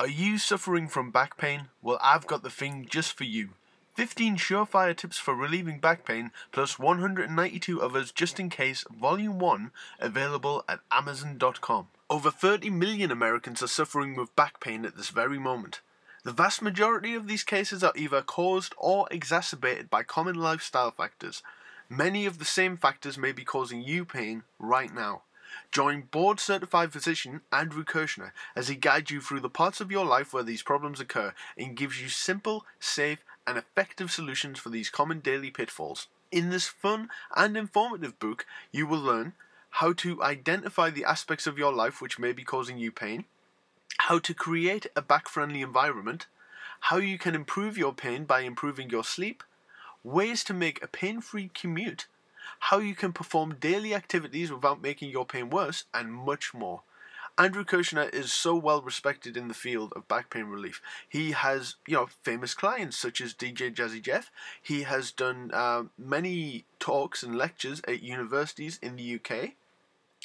Are you suffering from back pain? Well, I've got the thing just for you. 15 surefire tips for relieving back pain, plus 192 others just in case, Volume 1, available at Amazon.com. Over 30 million Americans are suffering with back pain at this very moment. The vast majority of these cases are either caused or exacerbated by common lifestyle factors. Many of the same factors may be causing you pain right now. Join board certified physician Andrew Kirschner as he guides you through the parts of your life where these problems occur and gives you simple, safe, and effective solutions for these common daily pitfalls. In this fun and informative book, you will learn how to identify the aspects of your life which may be causing you pain, how to create a back friendly environment, how you can improve your pain by improving your sleep, ways to make a pain free commute, how you can perform daily activities without making your pain worse, and much more. Andrew Kirschner is so well respected in the field of back pain relief. He has, you know, famous clients such as DJ Jazzy Jeff. He has done uh, many talks and lectures at universities in the UK.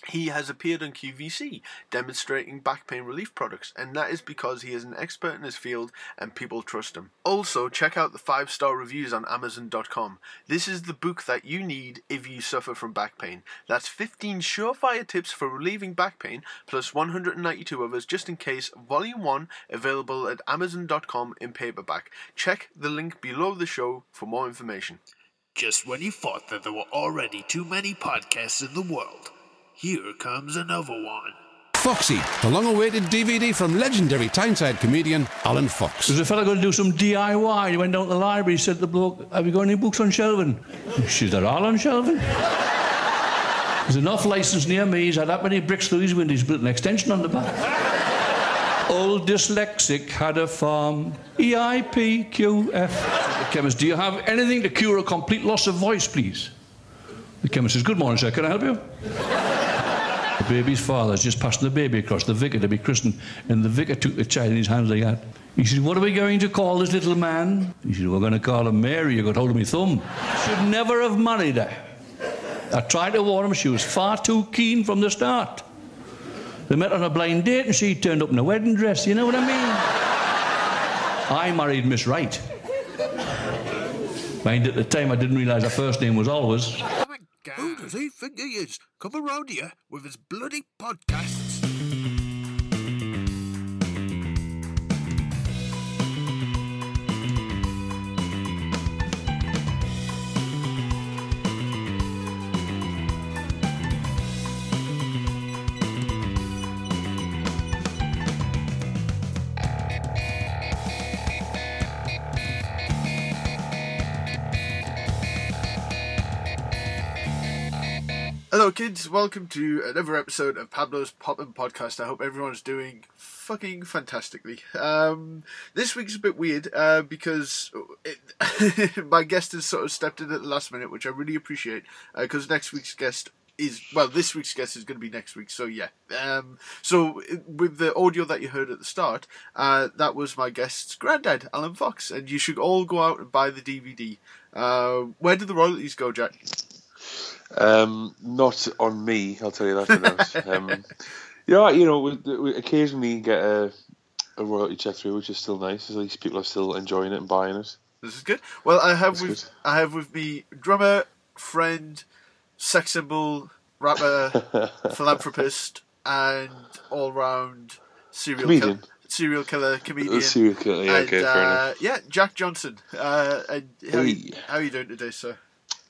He has appeared on QVC demonstrating back pain relief products, and that is because he is an expert in his field and people trust him. Also, check out the five star reviews on Amazon.com. This is the book that you need if you suffer from back pain. That's 15 surefire tips for relieving back pain, plus 192 others just in case, Volume 1, available at Amazon.com in paperback. Check the link below the show for more information. Just when you thought that there were already too many podcasts in the world, here comes another one. Foxy, the long awaited DVD from legendary Tyneside comedian Alan Fox. There's a fella going to do some DIY. He went down to the library, said to the bloke, Have you got any books on shelving? She said, All on shelving? There's enough license near me. He's had that many bricks through his window. He's built an extension on the back. Old dyslexic had a farm. E I P Q F. The chemist, do you have anything to cure a complete loss of voice, please? The chemist says, Good morning, sir. Can I help you? The baby's father's just passing the baby across the vicar to be christened, and the vicar took the child in his hands like that. He said, What are we going to call this little man? He said, We're going to call him Mary. You got hold of my thumb. Should never have married her. I tried to warn him, she was far too keen from the start. They met on a blind date and she turned up in a wedding dress, you know what I mean? I married Miss Wright. Mind, at the time I didn't realise her first name was always. Who does he think he is? Come around here with his bloody podcasts. Hello, kids. Welcome to another episode of Pablo's Poppin' Podcast. I hope everyone's doing fucking fantastically. Um, this week's a bit weird uh, because it, my guest has sort of stepped in at the last minute, which I really appreciate. Because next week's guest is well, this week's guest is going to be next week. So yeah. Um, so with the audio that you heard at the start, uh, that was my guest's granddad, Alan Fox, and you should all go out and buy the DVD. Uh, where did the royalties go, Jack? Um, not on me, I'll tell you that for now. um, yeah, you know, we, we occasionally get a, a royalty check through, which is still nice. At least people are still enjoying it and buying it. This is good. Well, I have That's with good. I have with me drummer, friend, sex symbol, rapper, philanthropist, and all round serial killer, serial killer comedian. Serial killer, yeah, and, okay, uh. Yeah, Jack Johnson. Uh, and how, you, how are you doing today, sir?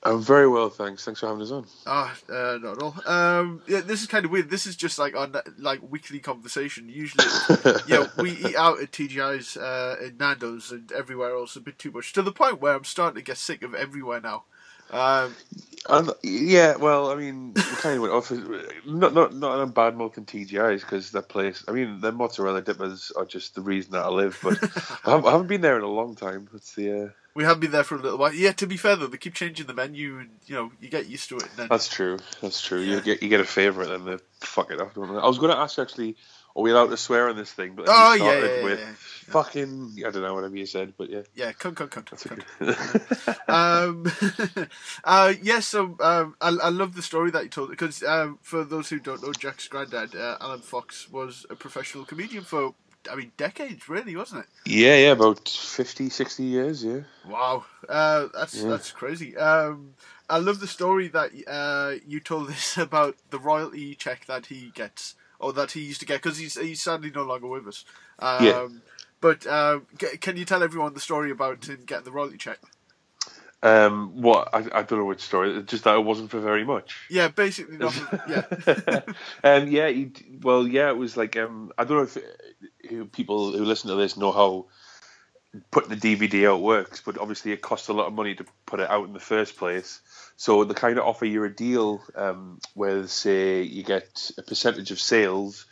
I'm very well, thanks. Thanks for having us on. Ah, uh, not at all. Um, yeah, this is kind of weird. This is just like on like weekly conversation. Usually, yeah, we eat out at TGI's, uh, and Nando's, and everywhere else a bit too much to the point where I'm starting to get sick of everywhere now. Um, yeah, well, I mean, we kind of went off. Not not not on bad milk and TGI's because that place. I mean, the mozzarella dippers are just the reason that I live. But I, haven't, I haven't been there in a long time. It's the uh, we have been there for a little while. Yeah, to be fair though, they keep changing the menu, and you know you get used to it. Then that's true. That's true. You get you get a favorite and they fuck it up. I was going to ask actually, are we allowed to swear on this thing? But Oh, yeah, yeah, with yeah, fucking I don't know whatever you said, but yeah. yeah, cunt, cunt, cunt, cunt. okay. um, uh, yeah, so um, I, I love the story that you told because um, for those who don't know, Jack's granddad, uh, Alan Fox, was a professional comedian for I mean, decades, really, wasn't it? Yeah, yeah, about 50, 60 years, yeah. Wow, uh, that's Yeah. that's crazy. Um, I love the story that uh, you told us about the royalty check that he gets, or that he used to get, because he's he's sadly no longer with us. Um, Yeah. But um, c- can you tell everyone the story about him getting the royalty check? Um, what? I, I don't know which story. Just that it wasn't for very much. Yeah, basically nothing. yeah, um, yeah, he, well, yeah, it was like um, I don't know if uh, people who listen to this know how putting the DVD out works, but obviously it costs a lot of money to put it out in the first place. So they kind of offer you a deal um, where, say, you get a percentage of sales,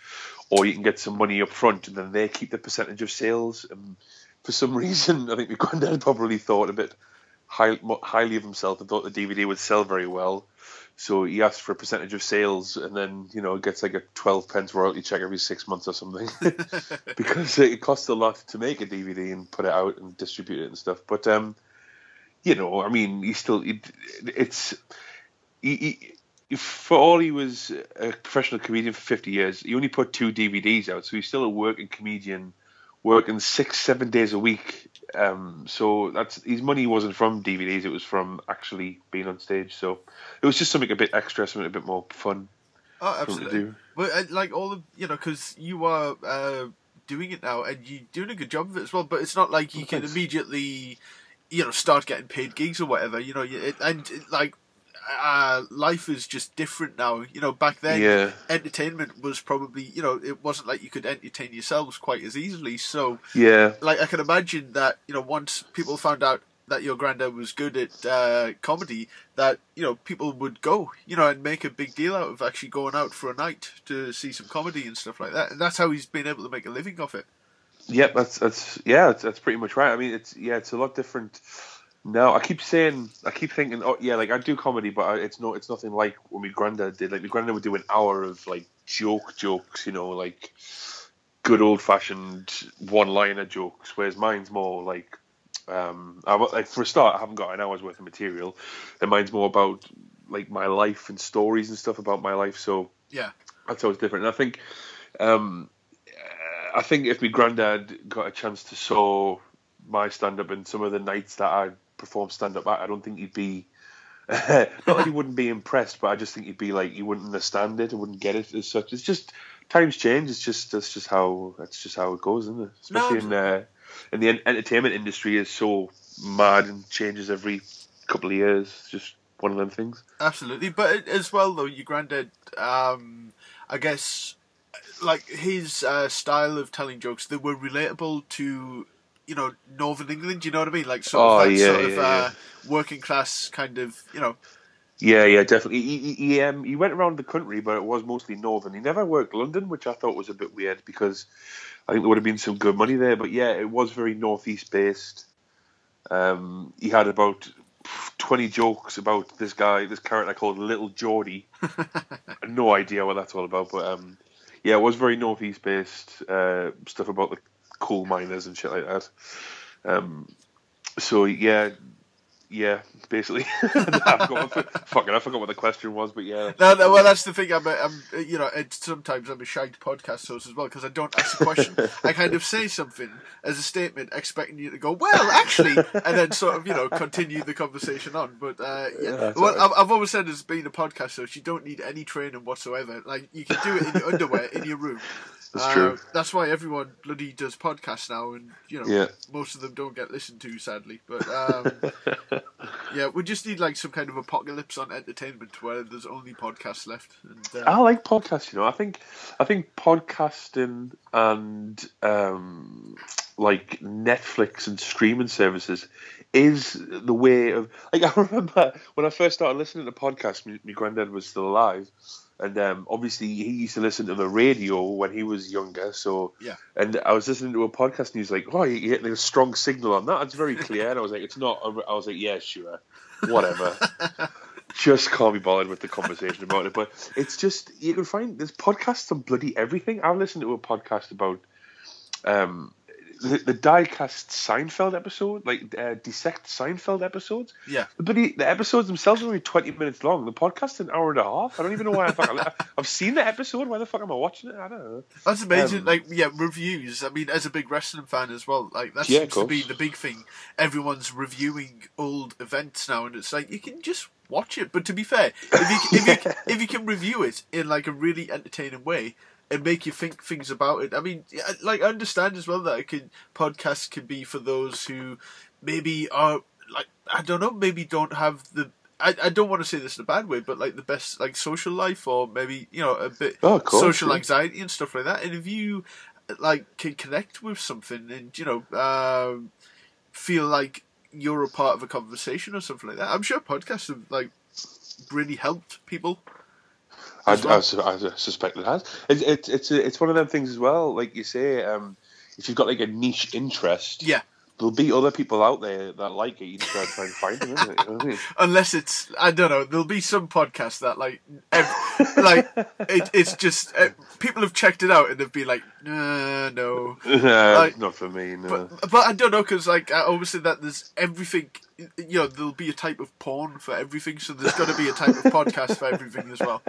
or you can get some money up front, and then they keep the percentage of sales. Um, for some reason, I think my granddad probably thought a bit high, highly of himself and thought the DVD would sell very well. So he asked for a percentage of sales, and then you know gets like a twelve pence royalty check every six months or something, because it costs a lot to make a DVD and put it out and distribute it and stuff. But um, you know, I mean, he still it, it's he, he, for all he was a professional comedian for fifty years, he only put two DVDs out, so he's still a working comedian, working six seven days a week. Um, so that's his money wasn't from DVDs; it was from actually being on stage. So it was just something a bit extra, something a bit more fun. oh, for him to absolutely. But uh, like all the you know, because you are uh, doing it now and you're doing a good job of it as well. But it's not like you can thanks. immediately, you know, start getting paid gigs or whatever. You know, it, and it, like uh, life is just different now. You know, back then, Yeah. entertainment was probably you know it wasn't like you could entertain yourselves quite as easily. So Yeah, like I can imagine that you know once people found out that your granddad was good at uh, comedy, that you know people would go, you know, and make a big deal out of actually going out for a night to see some comedy and stuff like that. And that's how he's been able to make a living off it. Yep, that's that's yeah, that's, that's pretty much right. I mean, it's yeah, it's a lot different now. I keep saying, I keep thinking, oh yeah, like I do comedy, but I, it's no, it's nothing like what my granddad did. Like my granddad would do an hour of like joke jokes, you know, like good old fashioned one liner jokes, whereas mine's more like. Um, I, like for a start, I haven't got an hour's worth of material, and mine's more about like my life and stories and stuff about my life. So Yeah, that's always different. And I think, um, I think if my granddad got a chance to saw my stand up and some of the nights that I performed stand up at, I don't think he'd be. not that he wouldn't be impressed, but I just think he'd be like he wouldn't understand it, he wouldn't get it as such. It's just times change. It's just that's just how that's just how it goes, isn't it? Especially in uh, in the entertainment industry is so mad and changes every couple of years. It's just one of them things. absolutely. But as well though, your granddad, um, I guess, like his uh, style of telling jokes, they were relatable to. You know, Northern England. You know what I mean? Like sort Oh, of that yeah, sort of yeah, uh, working class kind of. You know, Yeah, yeah, definitely. He, he, he, um, he went around the country, but it was mostly northern. He never worked London, which I thought was a bit weird because I think there would have been some good money there. But yeah, it was very northeast based. Um, he had about twenty jokes about this guy, this character called Little Geordie. no idea what that's all about, but um, yeah, it was very northeast based uh, stuff about the coal miners and shit like that. Um, so yeah, yeah, basically. I've forgot, fucking, I forgot what the question was, but yeah. No, no, well, that's the thing. I'm, a, I'm, uh, you know, it's, sometimes I'm a shagged podcast host as well because I don't ask a question. I kind of say something as a statement, expecting you to go, "Well, actually," and then sort of, you know, continue the conversation on. But uh, yeah, that's well, all right. I've, I've always said as being a podcast host, you don't need any training whatsoever. Like you can do it in your underwear in your room. That's Uh, true. That's why everyone bloody does podcasts now, and you know, Yeah. most of them don't get listened to, sadly. But um, yeah, we just need like some kind of apocalypse on entertainment where there's only podcasts left. And, I uh, like podcasts. You know, I think I think podcasting and um, like Netflix and streaming services is the way of. Like I remember when I first started listening to podcasts, my, my granddad was still alive, and um, obviously he used to listen to the radio when he was younger. So Yeah. and I was listening to a podcast, and he was like, "Oh, you get a strong signal on that. It's very clear." And I was like, "It's not." I was like, "Yeah, sure, whatever." just can't be bothered with the conversation about it. But it's just you can find there's podcasts on bloody everything. I've listened to a podcast about um the, the diecast Seinfeld episode, like uh, dissect Seinfeld episodes. Yeah. But the, the episodes themselves are only twenty minutes long. The podcast's an hour and a half. I don't even know why I I've seen the episode. Why the fuck am I watching it? I don't know. That's amazing. Um, like, yeah, reviews. I mean, as a big wrestling fan as well, like that Yeah, seems to be the big thing. Everyone's reviewing old events now, and it's like you can just watch it. But to be fair, if you if you if you can review it in like a really entertaining way and make you think things about it, I mean, like I understand as well that it can podcasts can be for those who maybe are like I don't know, maybe don't have the. I, I don't want to say this in a bad way, but like the best like social life or maybe you know a bit Oh, course, social yeah. anxiety and stuff like that. And if you like can connect with something and you know um, feel like you're a part of a conversation or something like that, I'm sure podcasts have like really helped people. I, well. I, I suspect it has. It, it, it's it's one of them things as well. Like you say, um, if you've got like a niche interest, Yeah, there'll be other people out there that like it. You just gotta try and find them. Isn't it? You know I mean? unless it's I don't know. There'll be some podcasts that like ev- like it, it's just uh, people have checked it out and they've been like, nah, no. Like- not for me. No. But but I don't know because like say that there's everything. You know, there'll be a type of porn for everything, so there's got to be a type of podcast for everything as well.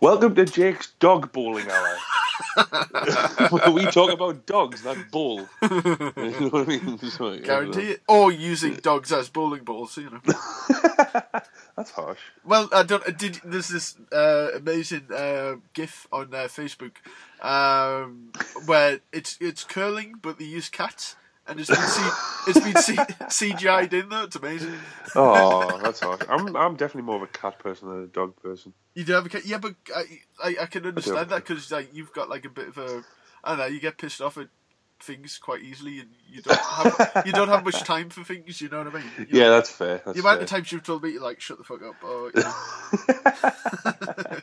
Welcome to Jake's dog bowling hour. Where we talk about dogs, not bowl. you know what I mean? So, Guarantee it. Or using dogs as bowling balls, you know. That's harsh. Well, I don't. Did there's this uh, amazing uh, GIF on uh, Facebook um, where it's it's curling, but they use cats, and it's been C- it's been C- CGI'd in there. It's amazing. Oh, that's harsh. I'm I'm definitely more of a cat person than a dog person. You do have a cat, yeah, but I I, I can understand a that because like you've got like a bit of a I don't know. You get pissed off at things quite easily, and you don't have you don't have much time for things. You know what I mean? You Yeah, know, that's fair. That's the amount fair. of times you've told me to like shut the fuck up, or you know.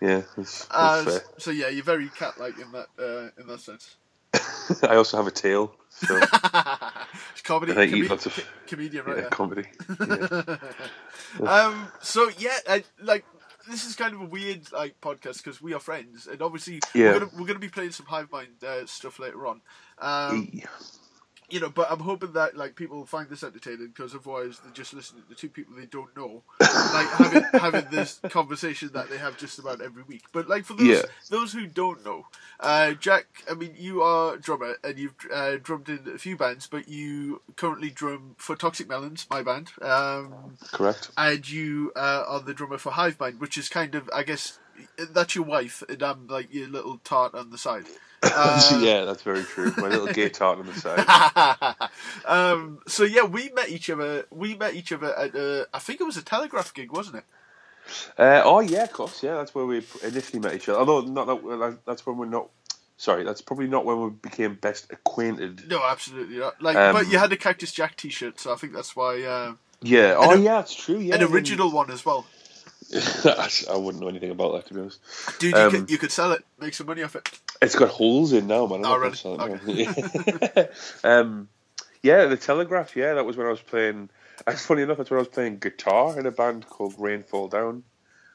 Yeah, that's, that's Uh, so yeah, you're very cat-like in that uh, in that sense. I also have a tail, so comedy, I eat lots of- co- comedian, yeah, right? comedy. Yeah. um. So yeah, I, like this is kind of a weird like podcast because we are friends, and obviously Yeah. we're gonna we're gonna be playing some Hivemind uh, stuff later on. Um, you know, but I'm hoping that like people find this entertaining because otherwise they're just listening to two people they don't know, like having having this conversation that they have just about every week. But like for those Yeah. those who don't know, uh, Jack, I mean, you are a drummer and you've uh, drummed in a few bands, but you currently drum for Toxic Melons, my band, um, Correct. and you uh, are the drummer for Hivemind, which is kind of, I guess, that's your wife, and I'm like your little tart on the side. Uh, yeah, that's very true. My little gay tart on the side. um, so yeah, we met each other. We met each other at uh, I think it was a Telegraph gig, wasn't it? Uh, oh yeah, of course. Yeah, that's where we initially met each other. Although not that, that's when we're not. Sorry, that's probably not when we became best acquainted. No, absolutely not. Like, Um, but you had a Cactus Jack T-shirt, so I think that's why. Uh, Yeah. Oh a- yeah, it's true. Yeah. an original one as well, I wouldn't know anything about that to be honest. dude. You, Um, could, you could sell it, make some money off it. It's got holes in now, man. I'm Oh, not gonna sell it now. um, yeah, the Telegraph. Yeah, that was when I was playing. That's funny enough. That's when I was playing guitar in a band called Rainfall Down.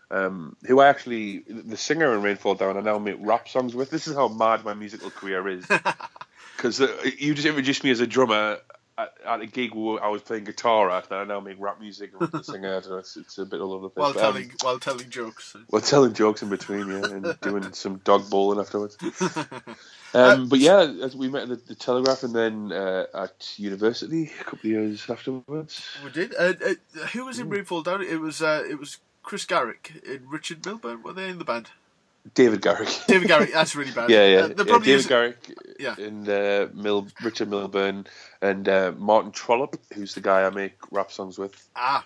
Um, who I actually, the singer in Rainfall Down, I now make rap songs with. This is how mad my musical career is. Because uh, you just introduced me as a drummer at, at a gig where I was playing guitar at, and I now make rap music and. I don't it's, it's a bit all over the place. While But, um, telling while telling jokes. well, telling jokes in between, yeah, and doing some dog bowling afterwards. Um, but yeah, as we met at the, the Telegraph, and then uh, at university a couple of years afterwards. We did. Uh, uh, who was in Rainfall Down? It was uh, it was Chris Garrick and Richard Milburn. Were they in the band? David Garrick. David Garrick. That's really bad. yeah, yeah, Uh, yeah, David is- Garrick, Yeah. and uh, Mil- Richard Milburn, and uh, Martin Trollope, who's the guy I make rap songs with, Ah,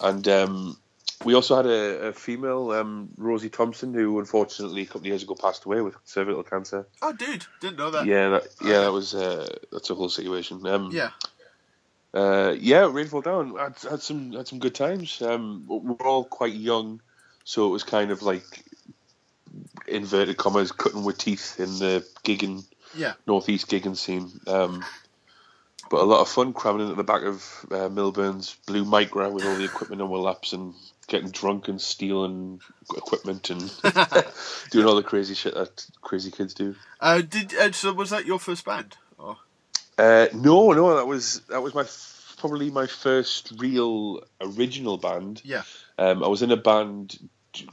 and um, we also had a, a female, um, Rosie Thompson, who unfortunately a couple of years ago passed away with cervical cancer. oh, dude, didn't know that. Yeah, that, yeah, that was uh, that's a whole situation. Um, Yeah. Uh, yeah, Rainfall Down had, had some had some good times. Um, we're all quite young, so it was kind of like inverted commas cutting with teeth in the gigging Yeah. northeast gigging scene. Um, but a lot of fun cramming into the back of uh, Milburn's blue Micra with all the equipment on our laps and getting drunk and stealing equipment and doing all the crazy shit that crazy kids do. Uh, did uh, so? Was that your first band? Or Uh, no, no, that was that was my f- probably my first real original band. yeah. Um, I was in a band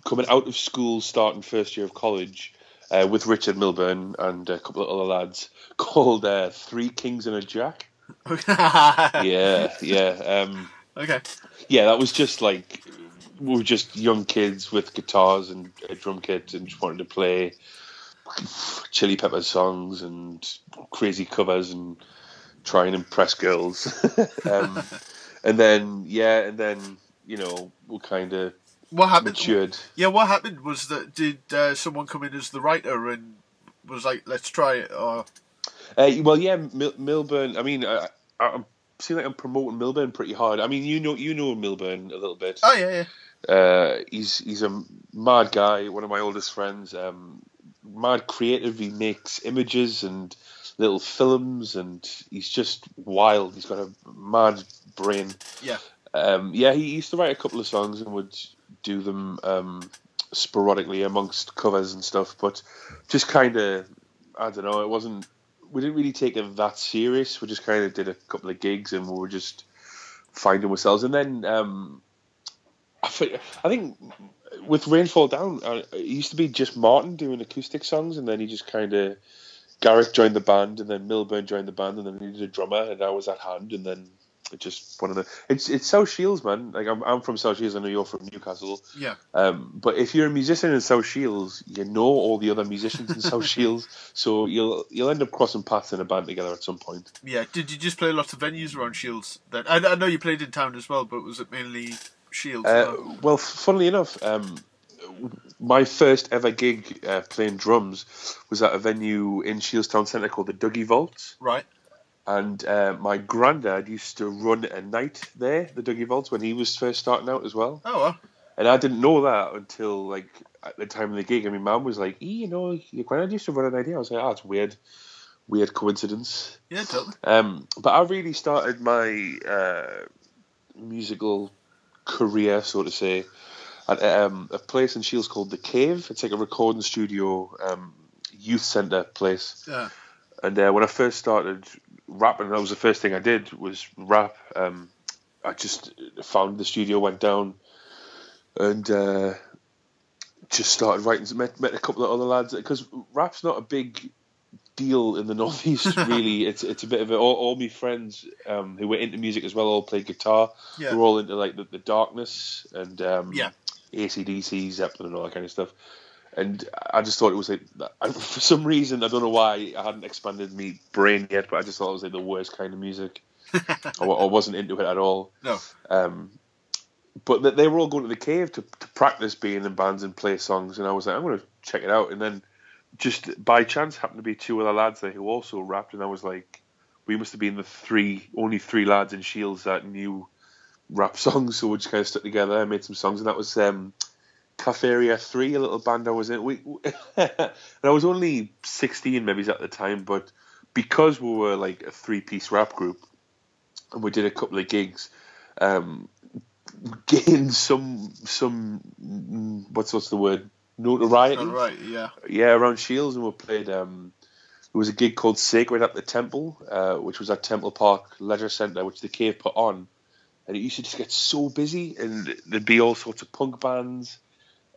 coming out of school, starting first year of college, uh, with Richard Milburn and a couple of other lads called uh, Three Kings and a Jack. Yeah, yeah, um, Okay. yeah. That was just like we were just young kids with guitars and a drum kit and just wanted to play Chili Peppers songs and crazy covers and try and impress girls. um, and then yeah, and then you know we kind of What happened? matured. Yeah, what happened was that did uh, someone come in as the writer and was like, "Let's try it," or Uh, well, yeah, Mil- Milburn. I mean, I, I, I'm seem like I'm promoting Milburn pretty hard. I mean, you know, you know Milburn a little bit. oh yeah, yeah, Uh, he's he's a mad guy. One of my oldest friends. Um, mad creative. He makes images and little films, and he's just wild. He's got a mad brain. yeah, Um, yeah, he used to write a couple of songs and would do them um, sporadically amongst covers and stuff. But just kind of, I don't know. It wasn't. We didn't really take it that serious. We just kind of did a couple of gigs and we were just finding ourselves. And then um, I, thi- I think with Rainfall Down, uh, it used to be just Martin doing acoustic songs, and then he just kind of. Garrick joined the band, and then Milburn joined the band, and then we needed a drummer, and I was at hand, and then it just one of the. It's it's South Shields, man. Like I'm I'm from South Shields. I know you're from Newcastle. yeah. Um, but if you're a musician in South Shields, you know all the other musicians in South Shields, so you'll you'll end up crossing paths in a band together at some point. Yeah. Did you just play lots of venues around Shields? Then I, I know you played in town as well, but was it mainly Shields? Uh, well, funnily enough, um, my first ever gig uh, playing drums was at a venue in Shields Town Centre called the Dougie Vaults. right. And uh, my granddad used to run a night there, the Dougie Vaults, when he was first starting out as well. Oh well. And I didn't know that until like at the time of the gig. And my mum was like, "E, you know, your granddad used to run an idea." I was like, "Oh, it's weird, weird coincidence." Yeah, totally. Um, but I really started my uh, musical career, so to say, at um, a place in Shields called the Cave. It's like a recording studio, um, youth centre place. Yeah. And uh, when I first started rapping, that was the first thing I did was rap. Um, I just found the studio, went down, and uh, just started writing. Met, met a couple of other lads because rap's not a big deal in the northeast. Really, it's it's a bit of a. All, all my friends um, who were into music as well all played guitar. Yeah. They were all into like the, the darkness and um, Yeah. ACDC, Zeppelin, and all that kind of stuff. And I just thought it was like, for some reason, I don't know why I hadn't expanded my brain yet, but I just thought it was like the worst kind of music. I, wa- I wasn't into it at all. No. Um, but they were all going to the cave to, to practice being in bands and play songs, and I was like, I'm going to check it out. And then just by chance happened to be two other lads there who also rapped, and I was like, we must have been the three, only three lads in Shields that knew rap songs, so we just kind of stuck together and made some songs, and that was um, Caferia Three, a little band I was in. We, and I was only sixteen, maybe at the time, but because we were like a three-piece rap group, and we did a couple of gigs, um, gained some some mm, what's what's the word notoriety right. Yeah. yeah, around Shields, and we played. Um, there was a gig called Sacred at the Temple, uh, which was at Temple Park Leisure Centre, which the Cave put on, and it used to just get so busy, and there'd be all sorts of punk bands,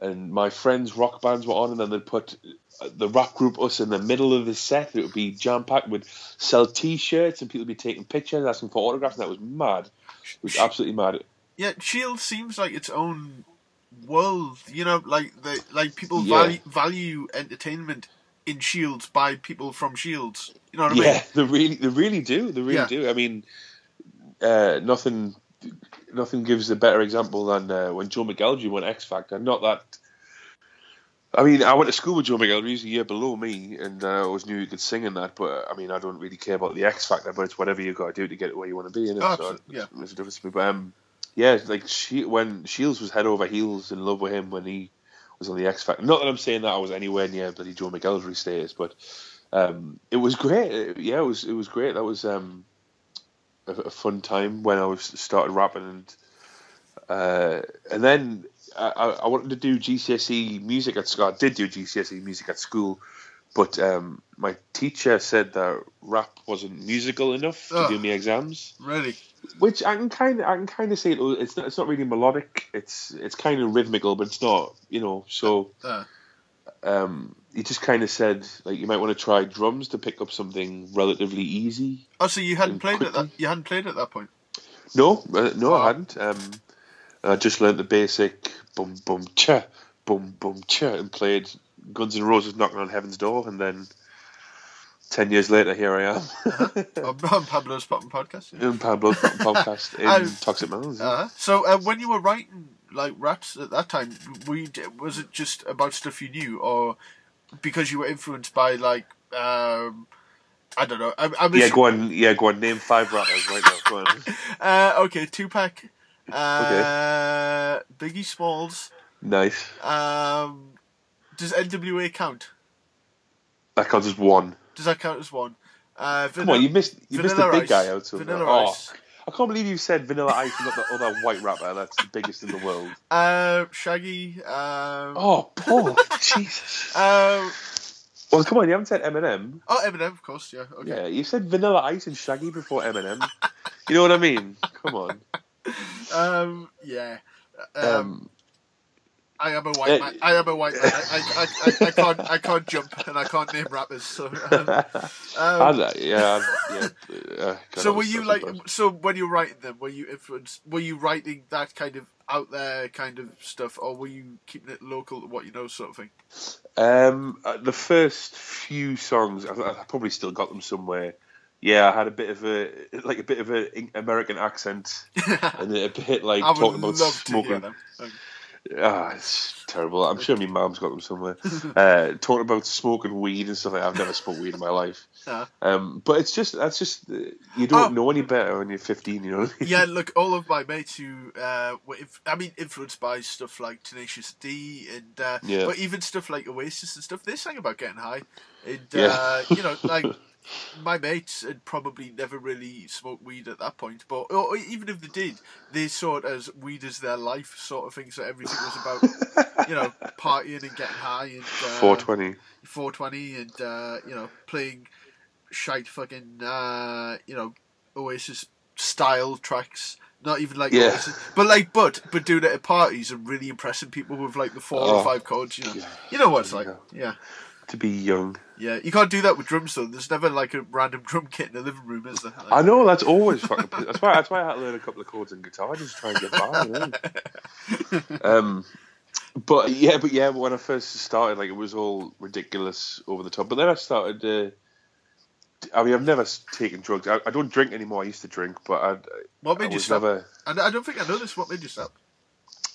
and my friends' rock bands were on, and then they'd put uh, the rap group us in the middle of the set. It would be jam packed. We'd sell T-shirts, and people would be taking pictures, asking for autographs, and that was mad. It was absolutely mad. Yeah, Shields seems like its own world. You know, like the like people Yeah. value value entertainment in Shields by people from Shields. You know what I mean? Yeah, they really, they really do. They really Yeah. do. I mean, uh, nothing, nothing gives a better example than uh, when Joe McElderry won X Factor. Not that. I mean, I went to school with Joe McElderry. He's a year below me, and uh, I always knew he could sing in that. But I mean, I don't really care about the X Factor. But it's whatever you got to do to get where you want to be. In it, Oh, so yeah. there's a difference. to me. But um, yeah, like she, when Shields was head over heels in love with him when he was on the X Factor. Not that I'm saying that I was anywhere near bloody Joe McElderry status, but um, it was great. Yeah, it was it was great. That was um, a, a fun time when I was started rapping, and uh, and then I, I wanted to do GCSE music at school. I did do GCSE music at school, but um, my teacher said that rap wasn't musical enough to Ugh. do me exams. Really? Which I can kind of I can kind of say it, it's not it's not really melodic. It's it's kind of rhythmical, but it's not you know. So Uh, um, he just kind of said like you might want to try drums to pick up something relatively easy. oh, so you hadn't played at that? You hadn't played at that point. No, uh, no, Oh. I hadn't. Um, I just learnt the basic bum bum cha bum bum cha and played Guns N' Roses knocking on heaven's door, and then ten years later, here I am on, on Pablo's Poppin' Podcast. Yeah. in Pablo's podcast in Toxic Melons. Uh-huh. So uh, when you were writing like raps at that time, We was it just about stuff you knew, or because you were influenced by like um, I don't know. I, I'm yeah, go on. Yeah, go on. Name five rappers right now. Go on. Uh, okay, Tupac, uh, Biggie Smalls. Nice. Um, does NWA count? That counts as one. Does that count as one? Uh, Come on, you missed you missed the big Ice. guy out. So Vanilla oh, Ice. I can't believe you said Vanilla Ice and not the other white rapper. That's the biggest in the world. Uh, Shaggy. Um, Oh, Paul, Jesus. uh, Well, come on, you haven't said Eminem. oh, Eminem, of course. Yeah. Okay. Yeah, you said Vanilla Ice and Shaggy before Eminem. you know what I mean? Come on. Um, yeah. Um, Um, I am a white man. I am a white man. I, I, I, I, can't. I can't jump and I can't name rappers. So, um, I, um, yeah, yeah. Uh, so were you like? So when you were writing them, were you influenced? Were you writing that kind of out there kind of stuff, or were you keeping it local to what you know, sort of thing? Um, uh, the first few songs, I, I probably still got them somewhere. Yeah, I had a bit of a like a bit of an American accent and a bit like talking about love to hear smoking. Okay. Ah, it's terrible. I'm sure my mum's got them somewhere. uh, talking about smoking weed and stuff like that. I've never smoked weed in my life. Um, but it's just that's just you don't Oh. know any better when you're 15. You know. I mean? yeah, look, all of my mates who uh, were, inf- I mean, influenced by stuff like Tenacious D and, uh, Yeah. but even stuff like Oasis and stuff, they sang about getting high. And, Yeah. uh, you know, like, my mates had probably never really smoked weed at that point, but or even if they did, they saw it as weed as their life sort of thing, so everything was about, you know, partying and getting high and, uh, 420. 420 and uh, you know playing shite fucking uh, you know Oasis style tracks. Not even like Yeah. Oasis, but like but but doing it at parties and really impressing people with like the four or five chords. You know, you know what it's like. Yeah. Yeah, To be young. yeah. You can't do that with drums though. There's never like a random drum kit in the living room, is there? Like, I know that's always fucking. That's why. That's why I had to learn a couple of chords in guitar just to try and get by. You know? um, but yeah, but yeah, when I first started, like it was all ridiculous, over the top. But then I started. Uh, I mean, I've never taken drugs. I, I don't drink anymore. I used to drink, but I, what I made you stop? never. And I don't think I know this. What made you stop?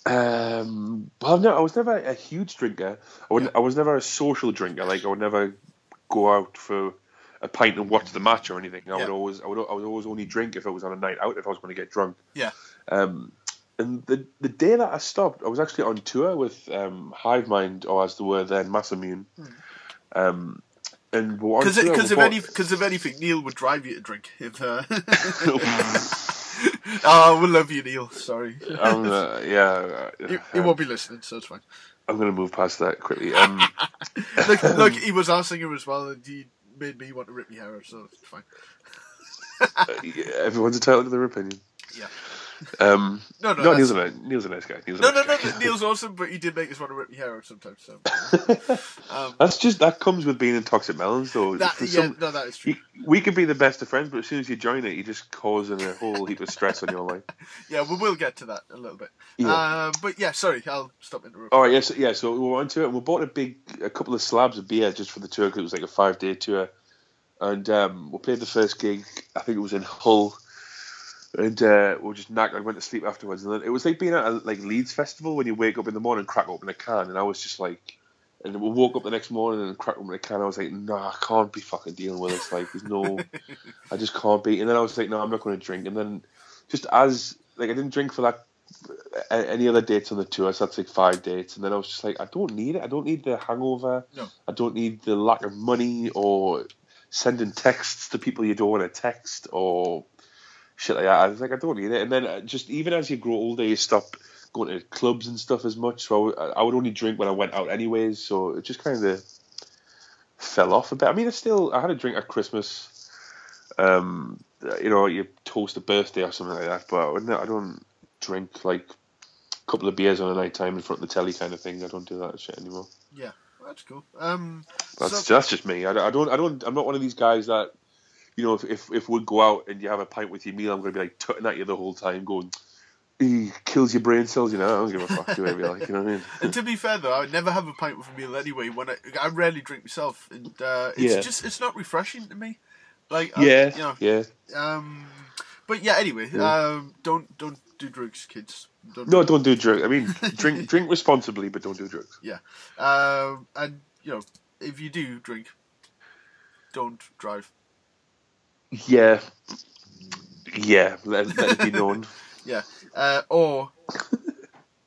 Um, well, no, I was never a huge drinker. I, would, I was never a social drinker. Like I would never go out for a pint and watch the match or anything. I would always, I would, I would always only drink if it was on a night out. If I was going to get drunk. Yeah. Um, and the the day that I stopped, I was actually on tour with um, Hivemind, or as they were then, Massamune. Um, and Because tour, because we of any because of anything, Neil would drive you to drink. If uh... oh, we love you, Neil. Sorry, um, uh, yeah, uh, he, he won't be listening, so it's fine. I'm going to move past that quickly. Um, look, look, he was our singer as well, and he made me want to rip my hair out, so it's fine. yeah, everyone's entitled to their opinion. Yeah. Um, No, no, no, Neil's a nice, Neil's a nice guy. Neil's No, no, nice no, guy. Neil's awesome, but he did make us want to rip my hair out sometimes. So um, That's just that comes with being in Toxic Melons, though. that, yeah, some- no, that is true. you- we could be the best of friends, but as soon as you join it, you're just causing a whole heap of stress on your life. Yeah, we will get to that a little bit. Yeah. Um, but yeah, sorry, I'll stop interrupting. All right, yes, yeah. So we went to it, and we bought a big, a couple of slabs of beer just for the tour because it was like a five day tour, and um, we played the first gig. I think it was in Hull, and uh, we were just knackered. Went to sleep afterwards, and then it was like being at a like Leeds festival when you wake up in the morning, and crack open a can, and I was just like. And we woke up the next morning and cracked open a can. I was like, "No, I can't be fucking dealing with this. Like, there's no, I just can't be." And then I was like, "No, I'm not going to drink." And then, just as like I didn't drink for that any other dates on the tour. So that's like five dates, and then I was just like, I don't need it. I don't need the hangover. No. I don't need the lack of money or sending texts to people you don't want to text or shit like that. I was like, I don't need it. And then uh, just even as you grow older, you stop going to clubs and stuff as much. So I, would- only drink when I went out anyways. So it just kind of fell off a bit. I mean, I still I had a drink at Christmas. Um, you know, you toast a birthday or something like that, but I don't- I don't drink like a couple of beers on a night time in front of the telly kind of thing. I don't do that shit anymore. Yeah, that's cool. Um, That's so, that's just me. I, I don't I don't I'm not one of these guys that you know if if, if we go out and you have a pint with your meal, I'm going to be like tutting at you the whole time, going. he kills your brain cells, you know. I don't give a fuck. Do you like, you know what I mean? and to be fair though, I would never have a pint with a meal anyway. When I, I rarely drink myself, and uh, it's Yeah. just it's not refreshing to me. Like I- Yeah, you know, yeah. um, but yeah. Anyway, um, don't don't do drugs, kids. Don't No, don't do drugs. I mean, drink drink responsibly, but don't do drugs. Yeah, um, and you know, if you do drink, don't drive. Yeah, yeah. Let, let it be known. Yeah, uh, or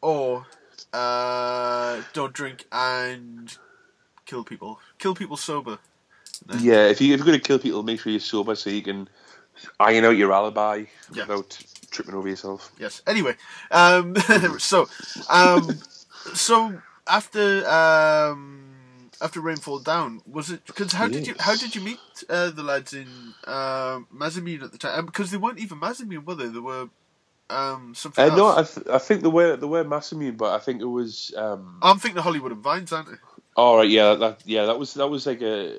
or uh, don't drink and kill people. Kill people sober. Yeah, if you if you're going to kill people, make sure you're sober so you can iron out your alibi Yeah. without tripping over yourself. Yes. Anyway, um, so um, so after um, after Rainfall Down, was it because how did you how did you meet uh, the lads in uh, at the time? Because they weren't even Mazamune, were they? They were um, something Uh, else. no, I, th- I think the way the way Massamune, but I think it was. Um, I'm thinking Hollywood and Vines, aren't they? all right, yeah, that yeah, that was that was like a.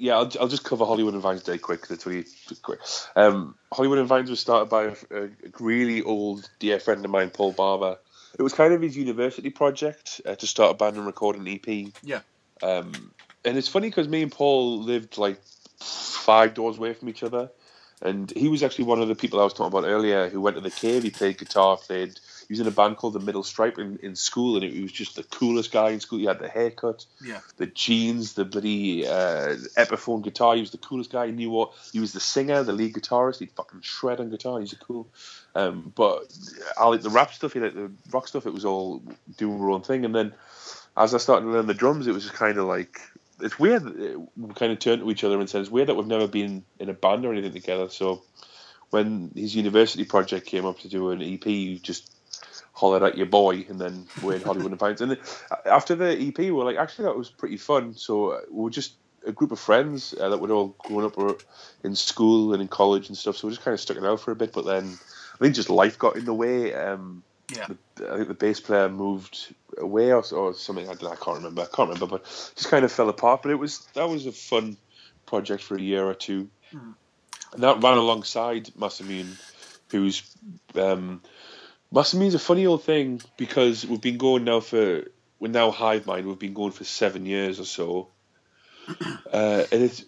Yeah, I'll, I'll just cover Hollywood and Vines Day quick. That's really quick. Um, Hollywood and Vines was started by a, a really old dear friend of mine, Paul Barber. It was kind of his university project uh, to start a band and record an EP. Yeah. Um, and it's funny because me and Paul lived like five doors away from each other, and he was actually one of the people I was talking about earlier who went to the cave. He played guitar, played. He was in a band called the Middle Stripe in, in school, and he was just the coolest guy in school. He had the haircut, Yeah. the jeans, the bloody uh, Epiphone guitar. He was the coolest guy. He knew what. He was the singer, the lead guitarist. He'd fucking shred on guitar. He's a cool. Um, but I like the rap stuff. He liked the rock stuff. It was all doing our own thing. And then as I started to learn the drums, it was just kind of like it's weird. We kind of turned to each other and said it's weird that we've never been in a band or anything together. So when his university project came up to do an EP, you just hollered at your boy, and then we're in Hollywood and Vines. And then after the EP, we were like, actually, that was pretty fun. So uh, we were just a group of friends uh, that were all grown up in school and in college and stuff. So we just kind of stuck it out for a bit. But then I think just life got in the way. Um, Yeah. I think the bass player moved away or, or something. I, don't I can't remember. I can't remember, but just kind of fell apart. But it was that was a fun project for a year or two. And that ran alongside Massamune, who's um, Massamune's a funny old thing because we've been going now for we're now Hivemind. We've been going for seven years or so, uh, and it's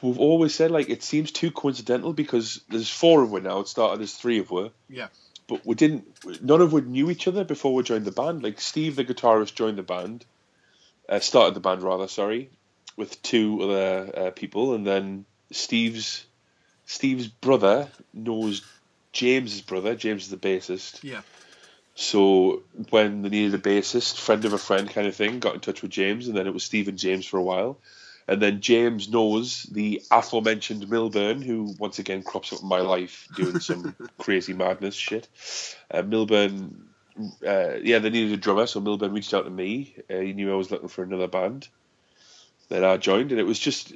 we've always said like it seems too coincidental because there's four of us now. It started as three of us Yeah. But we didn't. None of us knew each other before we joined the band. Like Steve, the guitarist, joined the band, uh, started the band rather. Sorry, with two other uh, people, and then Steve's Steve's brother knows James's brother. James is the bassist. Yeah. So when they needed a bassist, friend of a friend kind of thing, got in touch with James, and then it was Steve and James for a while. And then James knows the aforementioned Milburn, who once again crops up in my life doing some crazy madness shit. Uh, Milburn, uh, yeah, they needed a drummer, so Milburn reached out to me. Uh, he knew I was looking for another band. Then I joined, and it was just,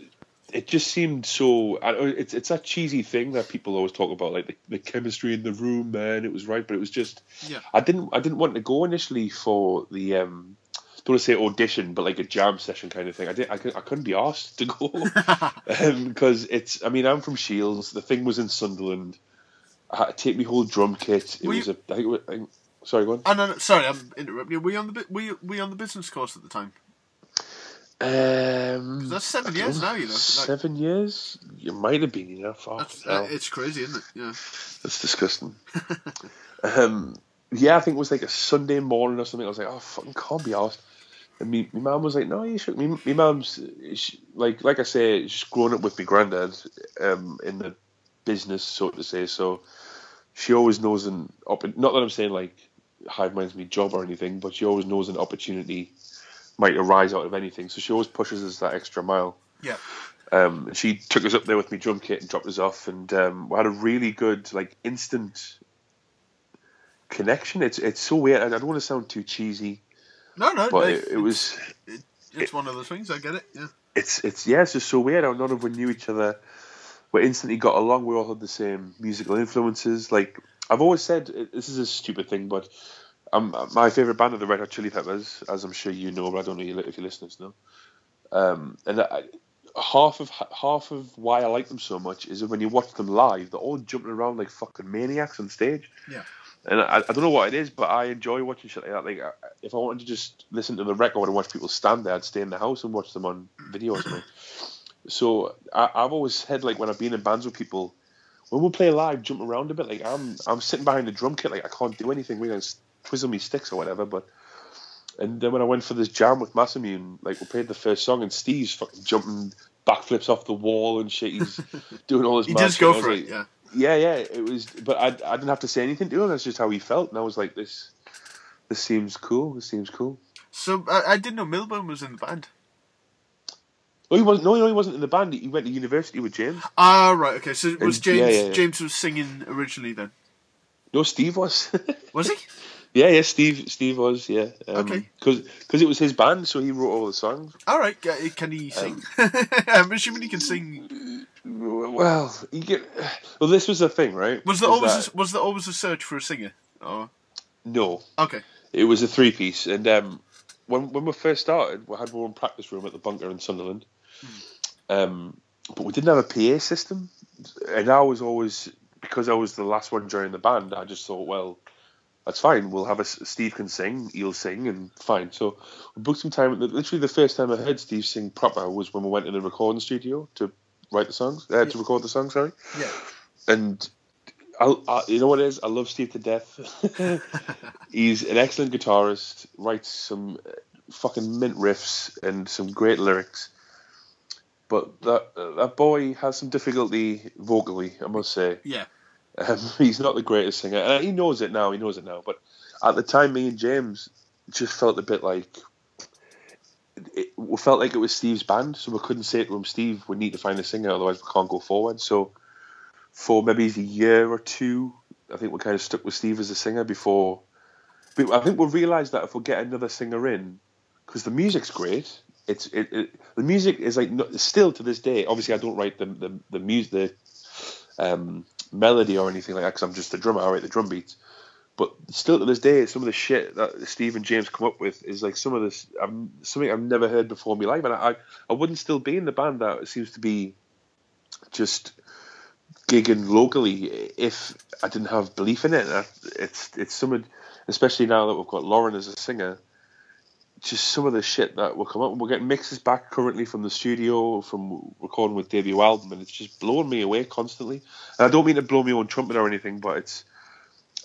it just seemed so. It's it's that cheesy thing that people always talk about, like the, the chemistry in the room, man. It was right, but it was just. Yeah. I didn't I didn't want to go initially for the um don't want to say audition, but like a jam session kind of thing. I did I, could, I couldn't be asked to go because it's I mean I'm from Shields. The thing was in Sunderland. I had to take my whole drum kit. It Were was you- a I think I think- sorry go on. Oh, no, no, sorry, I'm interrupting you. Were you on the were you, were you on the business course at the time? Um, That's seven years now, you know. Like, Seven years? You might have been, you know. That's, uh, it's crazy, isn't it? Yeah. That's disgusting. um, yeah, I think it was like a Sunday morning or something. I was like, oh, fucking can't be asked. And me, my mum was like, no, you should. Me, my mum's like, like I say, she's grown up with my granddad um, in the business, so to say. So she always knows an op- Not that I'm saying like hive minds me job or anything, but she always knows an opportunity might arise out of anything. So she always pushes us that extra mile. Yeah. Um, and she took us up there with me drum kit and dropped us off, and um, we had a really good, like, instant connection. It's it's so weird. I don't want to sound too cheesy, No, no, but it, it was it's one of those things. I get it. Yeah. it's it's yeah, it's just so weird how none of us knew each other. We instantly got along. We all had the same musical influences. Like I've always said, this is a stupid thing, but um, my favorite band are the Red Hot Chili Peppers, as I'm sure you know, but I don't know if your listeners know. Um, and I, half of half of why I like them so much is that when you watch them live, they're all jumping around like fucking maniacs on stage. Yeah. And I, I don't know what it is, but I enjoy watching shit like that. Like, if I wanted to just listen to the record and watch people stand there, I'd stay in the house and watch them on video or something. So I, I've always said, like, when I've been in bands with people, when we play live, jump around a bit. Like, I'm I'm sitting behind the drum kit, like, I can't do anything. We just twizzle me sticks or whatever. But and then when I went for this jam with Massamune, like, we played the first song, and Steve's fucking jumping backflips off the wall and shit. He's doing all this. He does go for like- it, yeah. Yeah, yeah, it was, but I, I didn't have to say anything to him. That's just how he felt, and I was like, this, this seems cool. This seems cool. So I, I didn't know Milburn was in the band. Oh, he wasn't. No, no, he wasn't in the band. He went to university with James. Ah, right. Okay. So it was And- James. yeah, yeah, yeah. James was singing originally then. No, Steve was. Was he? yeah, yeah, Steve. Steve was. Yeah. Um, Okay. Because it was his band, so he wrote all the songs. All right. ca- Can he sing? I'm assuming he can sing. Well, you get. Well, this was the thing, right? Was there always that- a, was there always a search for a singer? Oh, no? okay. It was a three piece, and um, when when we first started, we had our own practice room at the bunker in Sunderland, um, but we didn't have a PA system, and I was always because I was the last one joining the band. I just thought, well, that's fine. We'll have a Steve can sing, he'll sing, and fine. So we booked some time. Literally, the first time I heard Steve sing proper was when we went in the recording studio to write the songs, uh, to record the song. Sorry Yeah. and I, I, you know what it is? I love Steve to death. He's an excellent guitarist. Writes some uh, fucking mint riffs and some great lyrics. But that that boy has some difficulty vocally, I must say. Yeah. Um, he's not the greatest singer, and he knows it now. He knows it now. But at the time, me and James just felt a bit like it, felt like it was Steve's band, so we couldn't say to him, "Steve, we need to find a singer, otherwise we can't go forward." So for maybe a year or two, I think we kind of stuck with Steve as a singer before. I think we realised that if we get another singer in, because the music's great, it's it, it the music is like no- still to this day. Obviously, I don't write the the the music the um, melody or anything like that because I'm just a drummer. I write the drum beats. But still to this day, some of the shit that Steve and James come up with is like some of this um, something I've never heard before in my life, and I I wouldn't still be in the band that seems to be just gigging locally if I didn't have belief in it. I- It's it's some especially now that we've got Lauren as a singer, just some of the shit that will come up. We're getting mixes back currently from the studio from recording with debut album, and it's just blowing me away constantly. And I don't mean to blow my own trumpet or anything, but it's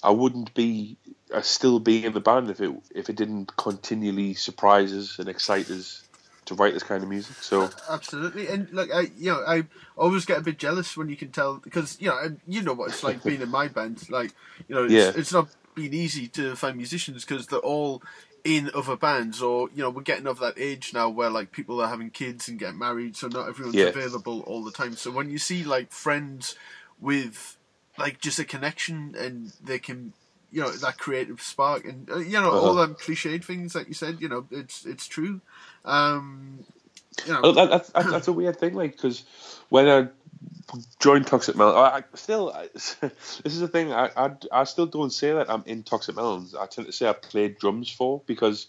I wouldn't be I still be in the band if it if it didn't continually surprise us and excite us to write this kind of music. So Absolutely, and like I, you know, I always get a bit jealous when you can tell because you know, and you know what it's like being in my band. Like, you know, it's, Yeah. it's not been easy to find musicians because they're all in other bands, or you know, we're getting of that age now where like people are having kids and getting married, so not everyone's Yeah. available all the time. So when you see like friends with like just a connection and they can. You know that creative spark, and uh, you know all Uh-huh. them cliched things that you said. You know, it's it's true. Um, you know, that, that's, that's that's a weird thing, like because when I joined Toxic Melons, I, I still I, this is the thing. I, I I still don't say that I'm in Toxic Melons. I tend to say I played drums for because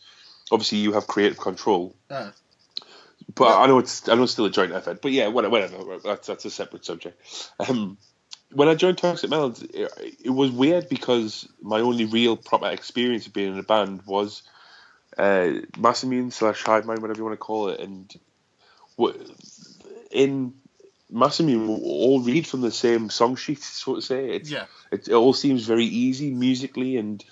obviously you have creative control. uh, But I know it's I know it's still a joint effort. But yeah, whatever. whatever that's that's a separate subject. Um, when I joined Toxic Melons, it, it was weird because my only real proper experience of being in a band was uh, Massamune slash Hivemind, whatever you want to call it, and w- in Massamune, we all read from the same song sheet, so to say. It's, Yeah. it, it all seems very easy musically and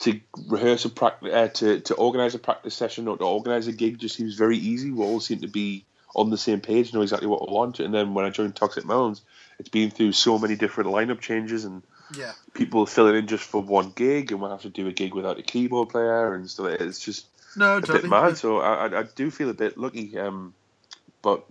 to rehearse a practice, uh, to to organize a practice session or to organize a gig just seems very easy. We all seem to be on the same page, know exactly what we want. And then when I joined Toxic Melons, it's been through so many different lineup changes and yeah. people filling in just for one gig, and we'll have to do a gig without a keyboard player and stuff. It's just No, a bit mad. So I, I, I do feel a bit lucky. Um, but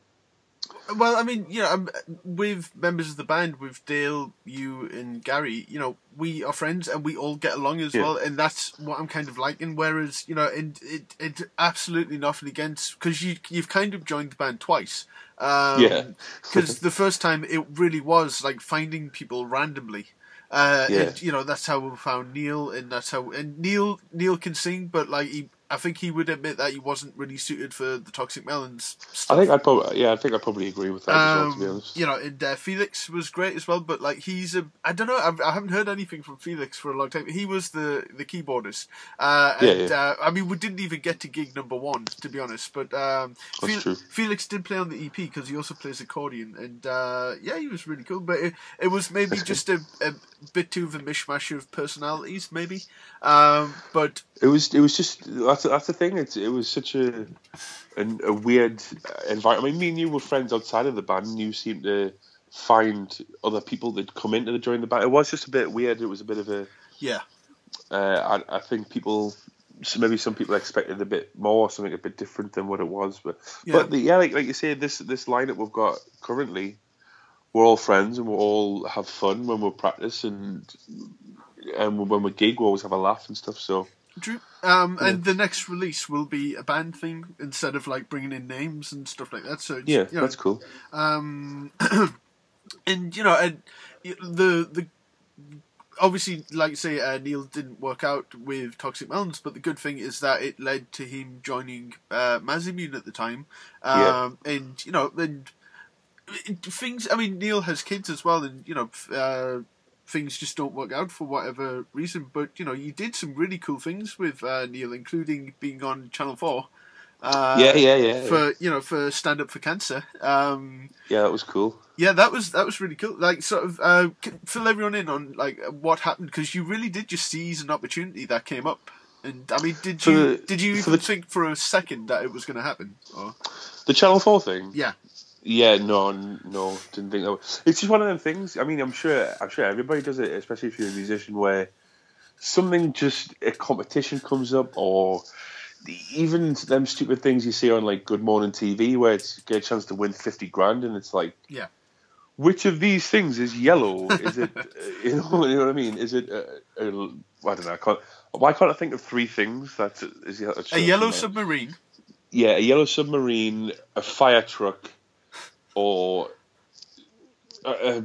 Well, I mean, you know, with members of the band, with Dale, you, and Gary, you know, we are friends and we all get along as Yeah. well, and that's what I'm kind of liking. Whereas, you know, and it, it absolutely nothing against because you you've kind of joined the band twice. Um, Yeah. Because the first time it really was like finding people randomly. Uh, Yeah. and, you know that's how we found Neil, and that's how and Neil Neil can sing, but like he, I think he would admit that he wasn't really suited for the Toxic Melons. Stuff. I think I'd probably, yeah, I think I'd probably agree with that as well. To be Um, honest, you know, and uh, Felix was great as well, but like he's a, I don't know, I've, I haven't heard anything from Felix for a long time. He was the the keyboardist, uh, Yeah, and yeah. Uh, I mean, we didn't even get to gig number one, to be honest. But um. Felix did play on the EP because he also plays accordion, and uh, yeah, he was really cool. But it, it was maybe just a, a bit too of a mishmash of personalities, maybe. Um, but it was it was just that's that's the thing. It's it was such a an, a weird environment. I mean, me and you were friends outside of the band, and you seemed to find other people that come into the join the band. It was just a bit weird. It was a bit of a yeah, Uh, I, I think people, so maybe some people expected a bit more, something a bit different than what it was. But Yeah. but the, yeah, like, like you say, this this lineup we've got currently, we're all friends and we all have fun when we practice and and when we gig, we always have a laugh and stuff. So Drew. Um, and the next release will be a band thing instead of like bringing in names and stuff like that. So it's, yeah, you know, that's cool. Um, and you know, and the the obviously, like you say, uh, Neil didn't work out with Toxic Melons, but the good thing is that it led to him joining uh, Massamune at the time. Um, and you know, and things. I mean, Neil has kids as well, and you know. Uh, Things just don't work out for whatever reason, but you know you did some really cool things with uh, Neil, including being on Channel Four. Uh, yeah, yeah, yeah, yeah. For you know, for Stand Up for Cancer. Um, Yeah, that was cool. yeah, that was that was really cool. Like, sort of uh, fill everyone in on like what happened because you really did just seize an opportunity that came up. And I mean, did For you the- did you even the- think for a second that it was going to happen? Or The Channel Four thing. yeah, Yeah, no, no, didn't think that. Was. It's just one of them things. I mean, I'm sure, I'm sure everybody does it, especially if you're a musician, where something just a competition comes up, or even them stupid things you see on like Good Morning TV, where it's get a chance to win fifty grand, and it's like, yeah. which of these things is yellow? Is it, you know, you know what I mean? Is it, uh, a, I don't know. I can't, why can't I think of three things that is A yellow submarine. yeah, a yellow submarine, a fire truck, or uh, uh,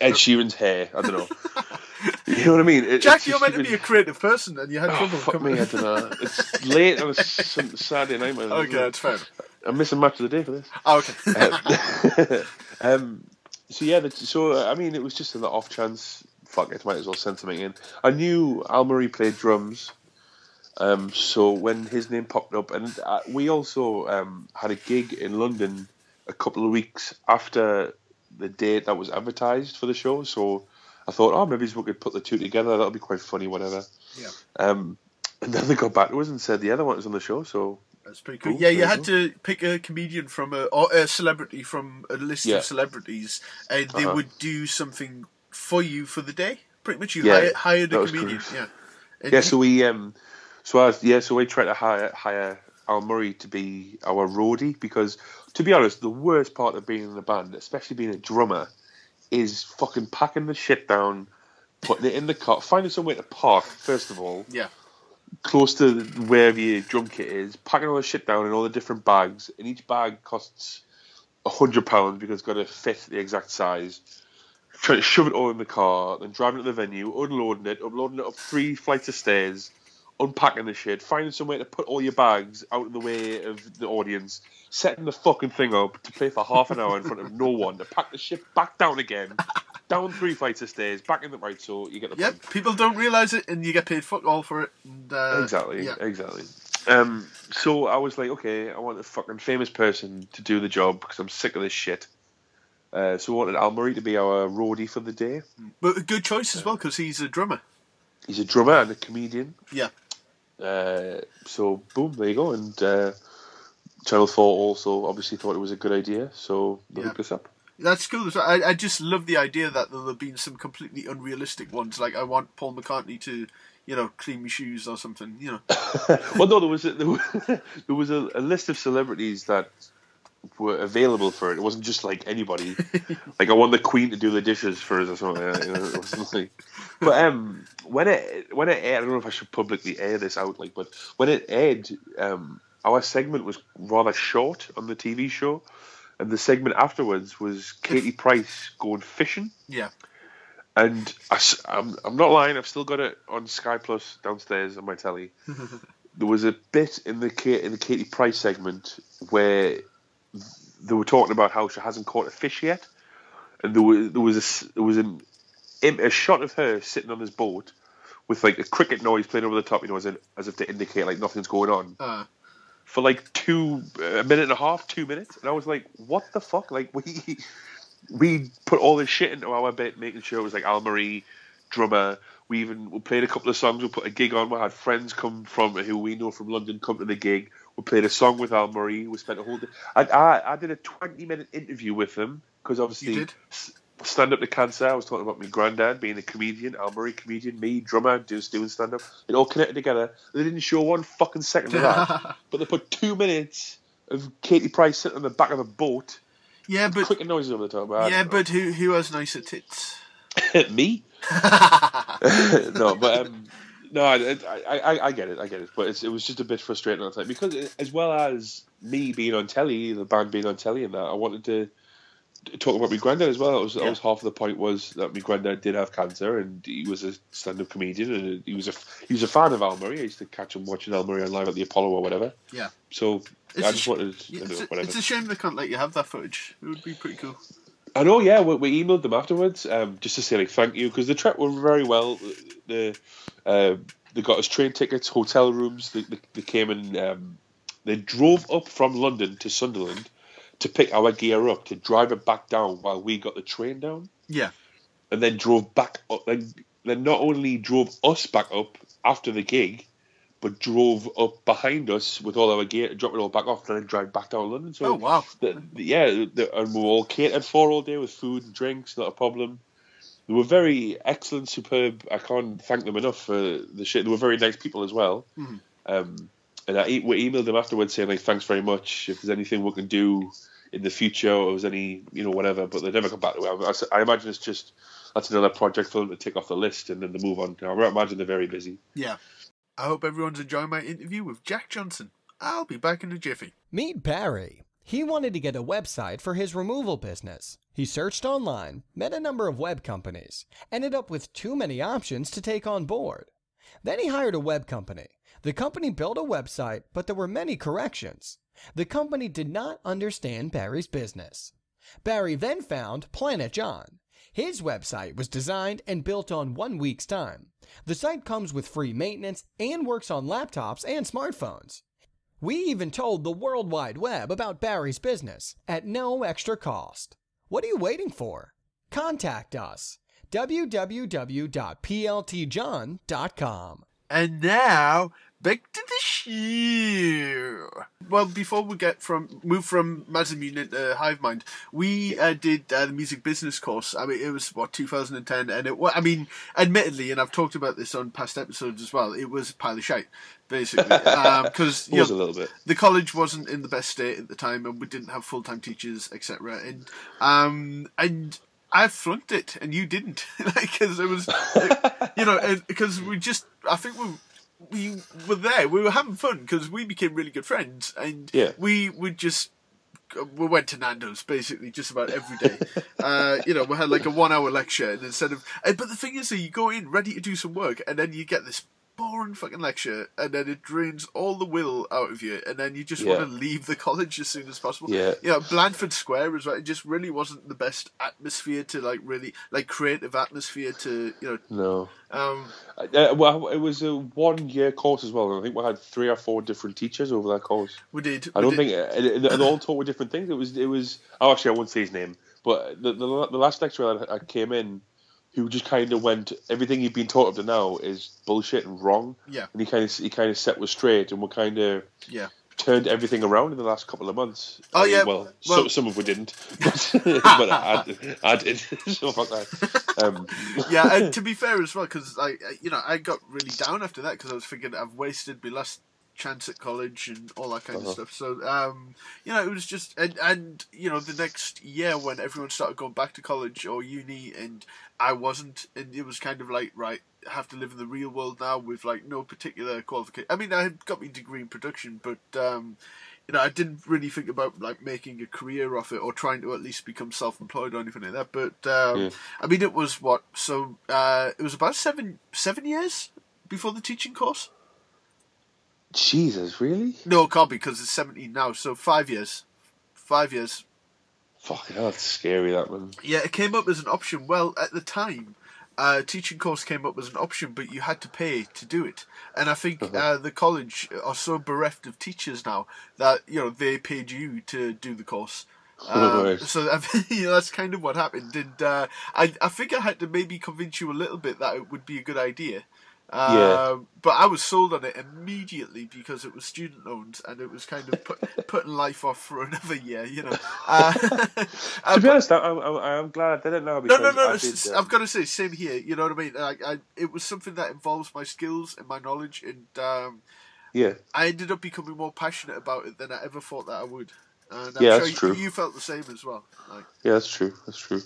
Ed Sheeran's hair. I don't know. you know what I mean? It- Jack, you're meant to be a creative person, and you had Oh, trouble fuck coming. me, I don't know. It's late on a Saturday night, man. okay, that's fair. I'm missing match of the day for this. Oh, okay. um, so yeah, the, so uh, I mean, it was just an off chance. Fuck it, might as well send something in. I knew Al Murray played drums, um, so when his name popped up, and uh, we also um, had a gig in London a couple of weeks after the date that was advertised for the show. So I thought, oh, maybe we could put the two together. That'll be quite funny, whatever. Yeah. Um, and then they got back to us and said the other one was on the show. So That's pretty cool. Cool, Yeah, you had to pick a comedian from a or a celebrity from a list Yeah. of celebrities, and they Uh-huh. would do something for you for the day. Pretty much, you Yeah, hired, hired a comedian. gross. Yeah. And Yeah, so we um, so I yeah, so we tried to hire hire Al Murray to be our roadie because, to be honest, the worst part of being in a band, especially being a drummer, is fucking packing the shit down, putting it in the car, finding somewhere to park first of all, yeah. close to wherever your drum kit is, packing all the shit down in all the different bags, and each bag costs a hundred pounds because it's got to fit the exact size. Trying to shove it all in the car, then driving to the venue, unloading it, uploading it up three flights of stairs, unpacking the shit, finding somewhere to put all your bags out of the way of the audience, setting the fucking thing up to play for half an hour in front of no one, to pack the shit back down again, down three flights of stairs, back in the right, so you get the Yep. People don't realize it, and you get paid fuck all for it. And, uh, exactly, Yeah. exactly. Um, so I was like, okay, I want a fucking famous person to do the job because I'm sick of this shit. Uh, so I wanted Al Murray to be our roadie for the day. But a good choice as well because he's a drummer. He's a drummer and a comedian. Yeah. Uh, so boom, there you go. And uh, Channel Four also obviously thought it was a good idea, so they Yeah. hooked us up. That's cool. I, I just love the idea that there'll have been some completely unrealistic ones. Like I want Paul McCartney to, you know, clean my shoes or something. You know. well, no, there was a, there was, there was a, a list of celebrities that were available for it. It wasn't just like anybody. like I want the Queen to do the dishes for us or something. You know, it wasn't like, but um, when it when it aired, I don't know if I should publicly air this out, like, but when it aired, um, our segment was rather short on the TV show, and the segment afterwards was Katie Price going fishing. Yeah. And I, am I'm not lying. I've still got it on Sky Plus downstairs on my telly. there was a bit in the in the Katie Price segment where they were talking about how she hasn't caught a fish yet, and there was there was a there was an, a shot of her sitting on this boat with like a cricket noise playing over the top, you know, as, in, as if to indicate like nothing's going on. Uh. For like two a minute and a half, two minutes, and I was like, "What the fuck?" Like we we put all this shit into our bit, making sure it was like Al Murray, drummer. We even we played a couple of songs. We put a gig on. We had friends come from who we know from London come to the gig. We played a song with Al Murray. We spent a whole day. I, I, I did a twenty minute interview with him because obviously stand up to cancer. I was talking about my granddad being a comedian, Al Murray comedian, me drummer, just doing stand up. It all connected together. They didn't show one fucking second of that, but they put two minutes of Katie Price sitting on the back of a boat. Yeah, but quick noises over the top. yeah, but who who has nicer tits? me. no, but um, no, I, I, I get it, I get it, but it was just a bit frustrating at the time because as well as me being on telly, the band being on telly, and that I wanted to talk about my granddad as well. That was, yeah. that was half of the point was that my granddad did have cancer, and he was a stand-up comedian, and he was a he was a fan of Al Murray. I used to catch him watching Al Murray live at the Apollo or whatever. Yeah. So it's I just wanted, yeah, it's, a, it's a shame they can't let you have that footage. It would be pretty cool. I know, yeah. We, we emailed them afterwards, um, just to say like thank you because the trip went very well. The uh, they got us train tickets, hotel rooms. They, they, they came and um, they drove up from London to Sunderland to pick our gear up to drive it back down while we got the train down. Yeah, and then drove back up. Then, then not only drove us back up after the gig, but drove up behind us with all our gear, dropped it all back off, and then drive back down London. So oh wow, the, the, yeah, the, and we were all catered for all day with food and drinks, not a problem. They were very excellent, superb. I can't thank them enough for the shit. They were very nice people as well. Mm-hmm. Um, and I we emailed them afterwards saying like, thanks very much. If there's anything we can do in the future, or was any you know whatever, but they never come back to it. I, I imagine it's just that's another project for them to tick off the list and then to move on. I imagine they're very busy. Yeah. I hope everyone's enjoying my interview with Jack Johnson. I'll be back in a jiffy. Meet Barry. He wanted to get a website for his removal business. He searched online, met a number of web companies, ended up with too many options to take on board. Then he hired a web company. The company built a website, but there were many corrections. The company did not understand Barry's business. Barry then found Planet John. His website was designed and built on one week's time. The site comes with free maintenance and works on laptops and smartphones. We even told the World Wide Web about Barry's business at no extra cost. What are you waiting for? Contact us www.pltjohn.com. And now back to the show. Well, before we get from move from Massamune to Hivemind, we uh, did uh, the music business course. I mean, it was what 2010, and it. Was, I mean, admittedly, and I've talked about this on past episodes as well. It was a pile of shite, basically, because um, was know, a little bit. The college wasn't in the best state at the time, and we didn't have full time teachers, etc. And um, and I flunked it and you didn't, because it was, you know, because we just, I think we we were there. We were having fun because we became really good friends, and yeah. we would just we went to Nando's basically just about every day. uh, you know, we had like a one hour lecture, and instead of, but the thing is, that you go in ready to do some work, and then you get this boring fucking lecture, and then it drains all the will out of you, and then you just yeah. want to leave the college as soon as possible. Yeah, you know, Blandford Square as well. It just really wasn't the best atmosphere to like really like creative atmosphere to you know. No. Um, uh, well, it was a one-year course as well. and I think we had three or four different teachers over that course. We did. I we don't did. think, and all taught with different things. It was, it was. Oh, actually, I won't say his name. But the the, the last lecturer that I came in, who just kind of went everything he'd been taught up to now is bullshit and wrong. Yeah. And he kind of he kind of set was straight, and we kind of yeah turned everything around in the last couple of months. Oh I mean, yeah. Well, well some, some of we didn't, but, but I, I, did. so fuck that. Um. yeah, and to be fair as well, because I you know, I got really down after that because I was thinking I've wasted my last chance at college and all that kind Uh-huh. of stuff. So um, you know, it was just and and you know the next year when everyone started going back to college or uni and I wasn't, and it was kind of like right, I have to live in the real world now with like no particular qualification. I mean, I had got my degree in production, but um, you know, I didn't really think about like making a career off it or trying to at least become self-employed or anything like that. But um, Yeah. I mean, it was what so uh, it was about seven seven years before the teaching course. Jesus, really? No, it can't be because it's seventeen now. So five years, five years. Fucking hell, that's scary. That one. Yeah, it came up as an option. Well, at the time, uh, teaching course came up as an option, but you had to pay to do it. And I think uh, the college are so bereft of teachers now that you know they paid you to do the course. Um. So I think, you know, that's kind of what happened, and uh, I I think I had to maybe convince you a little bit that it would be a good idea. Um, Yeah. But I was sold on it immediately because it was student loans, and it was kind of put, putting life off for another year, you know. Uh, To be honest, I, I, I'm glad I didn't know no, no, no. I did, I've um, got to say, same here. You know what I mean? Like, I, it was something that involves my skills and my knowledge, and um, yeah, I ended up becoming more passionate about it than I ever thought that I would. And I'm Yeah, sure that's you, true. you felt the same as well. Like, yeah, that's true. That's true.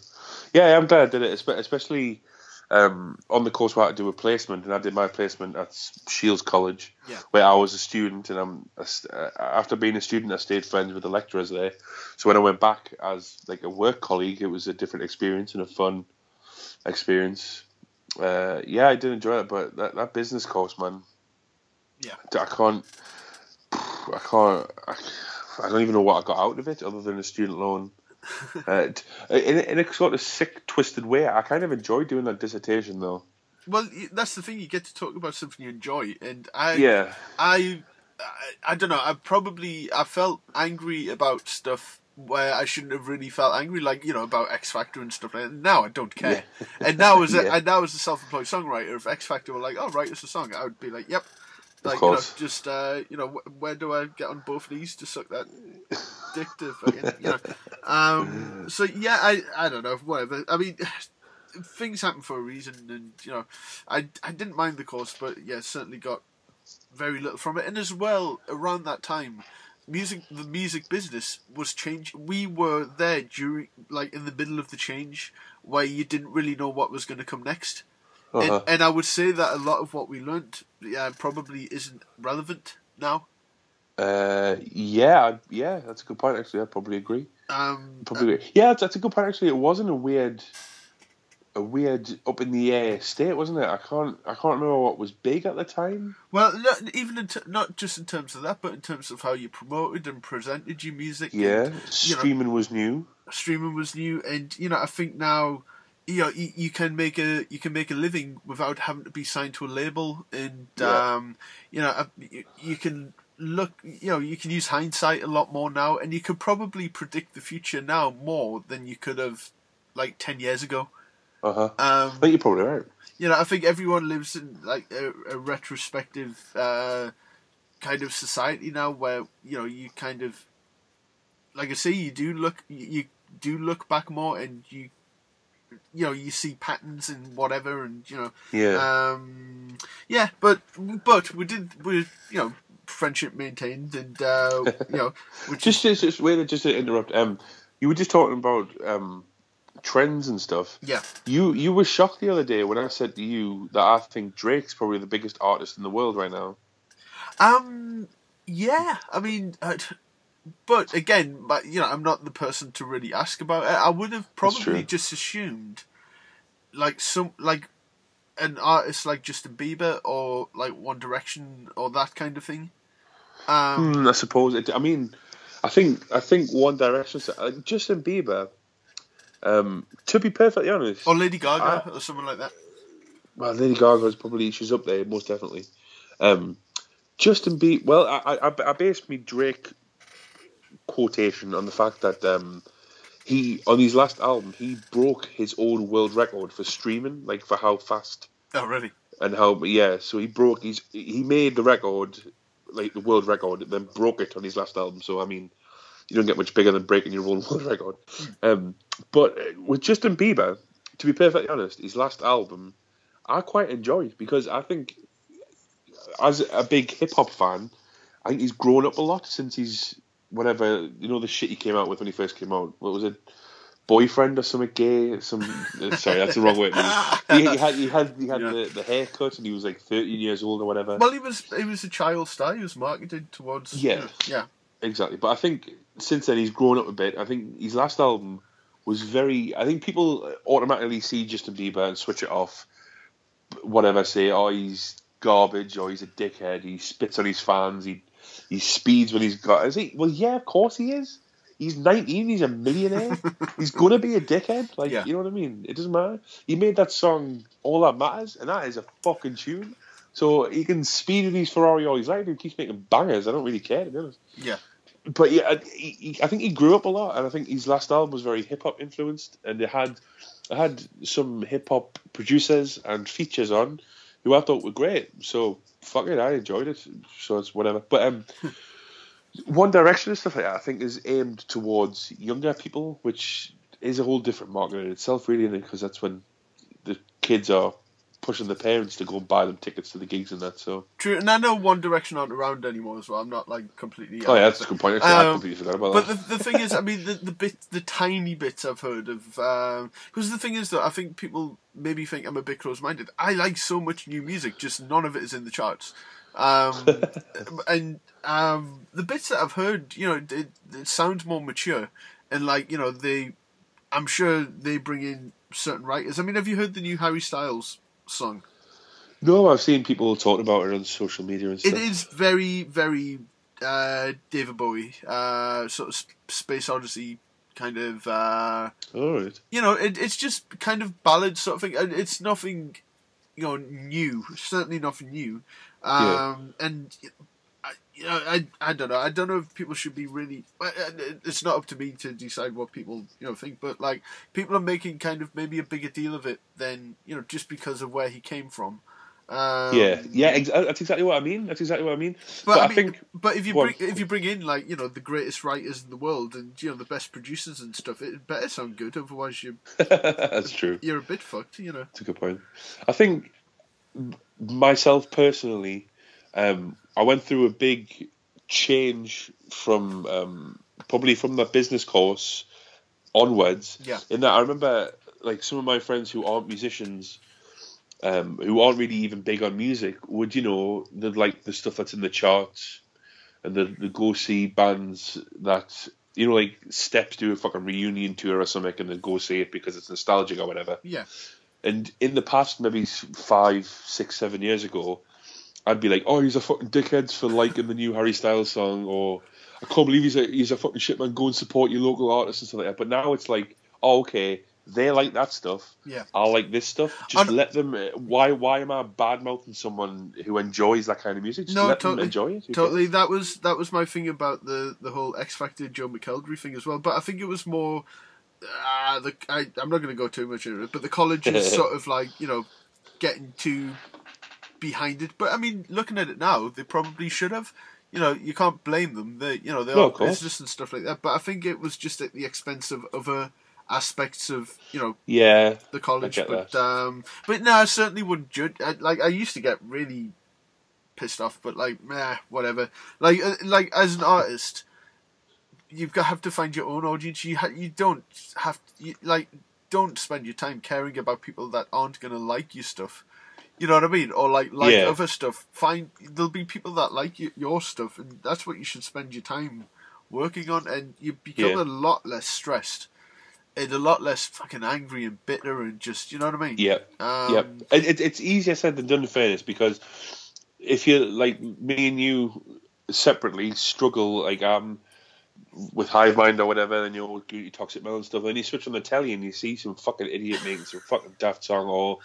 Yeah, I'm glad I did it, especially um, on the course where I had to do a placement, and I did my placement at Shields College, Yeah. where I was a student, and I'm st- uh, after being a student, I stayed friends with the lecturers there. So when I went back as like a work colleague, it was a different experience and a fun experience. Uh, yeah, I did enjoy it, but that, that business course, man, yeah, I can't, I can't, I, I don't even know what I got out of it other than a student loan. uh, in, a- in a sort of sick, twisted way, I kind of enjoy doing that dissertation though. well, that's the thing. You get to talk about something you enjoy, and I, Yeah, I, I, I don't know. I probably I felt angry about stuff where I shouldn't have really felt angry, like you know about X Factor and stuff like that. Now I don't care. And now as a Yeah. and now as a self-employed songwriter, if X Factor were like, "Oh, write us a song," I would be like, "Yep." Like you know, just uh, you know, wh- where do I get on both knees to suck that dick to fucking, you know? Um, so yeah, I I don't know, whatever. I mean, things happen for a reason, and you know, I I didn't mind the course, but yeah, certainly got very little from it. And as well, around that time, music the music business was change. We were there during like in the middle of the change where you didn't really know what was going to come next. Uh-huh. And, and I would say that a lot of what we learnt yeah, probably isn't relevant now. uh, yeah, yeah. That's a good point. Actually, I probably agree. Um, Probably, agree. yeah, that's, that's a good point. Actually, it wasn't a weird, a weird up in the air state, wasn't it? I can't, I can't remember what was big at the time. well, not, even in t- not just in terms of that, but in terms of how you promoted and presented your music. and, Yeah, you know, streaming was new. streaming was new, and you know, I think now, you know, you, you can make a you can make a living without having to be signed to a label, and Yeah. um, you know, you, you can look, you know, you can use hindsight a lot more now, and you could probably predict the future now more than you could have like ten years ago. Uh huh. Um, I think you're probably right. you know, I think everyone lives in like a, a retrospective uh, kind of society now, where you know you kind of, like I say, you do look, you, you do look back more, and you, you know, you see patterns and whatever, and you know, Yeah. um, yeah, but but we did, we you know, friendship maintained, and uh, you know, just, just, just wait, just to interrupt. Um, you were just talking about um trends and stuff. yeah, You you were shocked the other day when I said to you that I think Drake's probably the biggest artist in the world right now. Um, yeah, I mean, uh, but again, but you know, I'm not the person to really ask about it. I would have probably just assumed, like some like an artist like Justin Bieber or like One Direction or that kind of thing. Um, Hmm, I suppose. It, I mean, I think I think One Direction. Uh, Justin Bieber. Um, to be perfectly honest, or Lady Gaga I- or someone like that. well, Lady Gaga is probably she's up there most definitely. Um, Justin Bieber. Well, I, I I based me Drake quotation on the fact that um, he on his last album he broke his own world record for streaming, like for how fast Oh, really? and how yeah. So he broke his he made the record like the world record, and then broke it on his last album. So I mean, you don't get much bigger than breaking your own world record. Um, but uh, with Justin Bieber, to be perfectly honest, his last album I quite enjoyed because I think as a big hip hop fan, I think he's grown up a lot since he's whatever you know the shit he came out with when he first came out. What was it? Boyfriend or something gay? Some uh, sorry, that's the wrong way. He, he had he had he had Yeah. the, the haircut and he was like thirteen years old or whatever. Well, he was he was a child star. He was marketed towards. you Yeah. know, yeah. Exactly, but I think since then he's grown up a bit. I think his last album was very. I think people automatically see Justin Bieber and switch it off. Whatever, say, oh, he's garbage, or he's a dickhead. He spits on his fans. He he speeds when he's got. Is he? Well, yeah, of course he is. He's 19. He's a millionaire. he's gonna be a dickhead. Like Yeah. you know what I mean? It doesn't matter. He made that song "All That Matters," and that is a fucking tune. So he can speed with his Ferrari all his life. He keeps making bangers. I don't really care to be honest Yeah. but yeah, I- he, he, I think he grew up a lot, and I think his last album was very hip hop influenced, and it had it had some hip hop producers and features on who I thought were great. So fuck it, I enjoyed it. So it's whatever. But um, One Direction and stuff like that, I think, is aimed towards younger people, which is a whole different market in itself, really, because that's when the kids are pushing the parents to go and buy them tickets to the gigs and that. So, True, and I know One Direction aren't around anymore as well. I'm not like completely. oh yeah, that's a good point. Actually, I Um, completely forgot about But that. the, the thing is, I mean, the, the bit, the tiny bits I've heard of, because the thing is that I think people maybe think I'm a bit close-minded. I like so much new music, just none of it is in the charts. Um, and um, the bits that I've heard, you know, it, it sounds more mature, and like you know, they, I'm sure they bring in certain writers. I mean, have you heard the new Harry Styles song? No, I've seen people talking about it on social media and stuff. It is very, very uh, David Bowie, uh, sort of Space Odyssey kind of. Uh, All right. you know, it, it's just kind of ballad sort of thing. It's nothing, you know, new. Certainly nothing new. Um, And I, you know, I, I don't know. I don't know if people should be really. uh, It's not up to me to decide what people you know think, but like people are making kind of maybe a bigger deal of it than you know just because of where he came from. Um, Yeah, yeah, ex- that's exactly what I mean. That's exactly what I mean. But, But, I, I, mean, think but if you bring if you bring in like you know the greatest writers in the world and you know the best producers and stuff, it better sound good. Otherwise, you that's true. you're a bit fucked. You know. That's a good point. I think myself personally, um, I went through a big change from um, probably from the business course onwards. Yeah. In that, I remember like some of my friends who aren't musicians. Um, who aren't really even big on music would you know the like the stuff that's in the charts and the the go see bands that you know like Steps do a fucking reunion tour or something and then go see it because it's nostalgic or whatever. Yeah. And in the past, maybe five, six, seven years ago, I'd be like, "Oh, he's a fucking dickhead for liking the new Harry Styles song," or "I can't believe he's a he's a fucking shit man. Go and support your local artists and stuff like that." But now it's like, "Oh, okay, they like that stuff. Yeah. I like this stuff. Just And- let them. Why why am I bad mouthing someone who enjoys that kind of music? Just No, let totally, them enjoy it. Totally. That was that was my thing about the the whole X Factor Joe McElderry thing as well. But I think it was more. Uh, the I, I'm not going to go too much into it, but the college is sort of like you know getting too behind it. But I mean, looking at it now, they probably should have. You know, you can't blame them. They, you know, they No, are business and stuff like that. But I think it was just at the expense of other aspects of you know Yeah, the college. But that. um, but no, I certainly wouldn't judge. I, like I used to get really pissed off, but like, meh, whatever. Like uh, like as an artist, you've got have to find your own audience. You ha- you don't have you, like don't spend your time caring about people that aren't gonna like your stuff. You know what I mean? Or like like Yeah. other stuff. Find there'll be people that like y- your stuff, and that's what you should spend your time working on. And you become Yeah. a lot less stressed and a lot less fucking angry and bitter and just you know what I mean? Yeah, Um, yeah. It, it, it's easier said than done in fairness because if you like me and you separately struggle like um with Hivemind or whatever, and you're you toxic male and stuff, and you switch on the telly and you see some fucking idiot making some fucking daft song or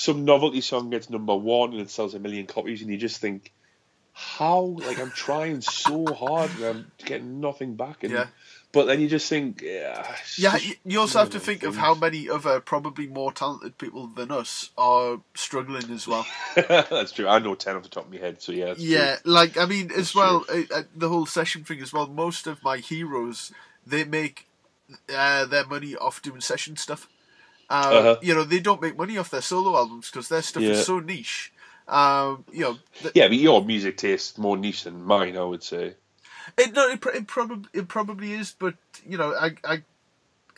some novelty song gets number one and it sells a million copies, and you just think. How like I'm trying so hard and I'm getting nothing back, and Yeah. but then you just think, yeah, Yeah, you, also have to think those of how many other probably more talented people than us are struggling as well. That's true. I know ten off the top of my head, so yeah. That's yeah, true. like I mean, as well, uh, uh, the whole session thing as well. Most of my heroes, they make uh, their money off doing session stuff. Uh, Uh-huh. You know, they don't make money off their solo albums because their stuff Yeah. is so niche. Um, you know, th- Yeah, but your music taste more niche than mine, I would say. it no, it, pr- it probably it probably is, but you know, I I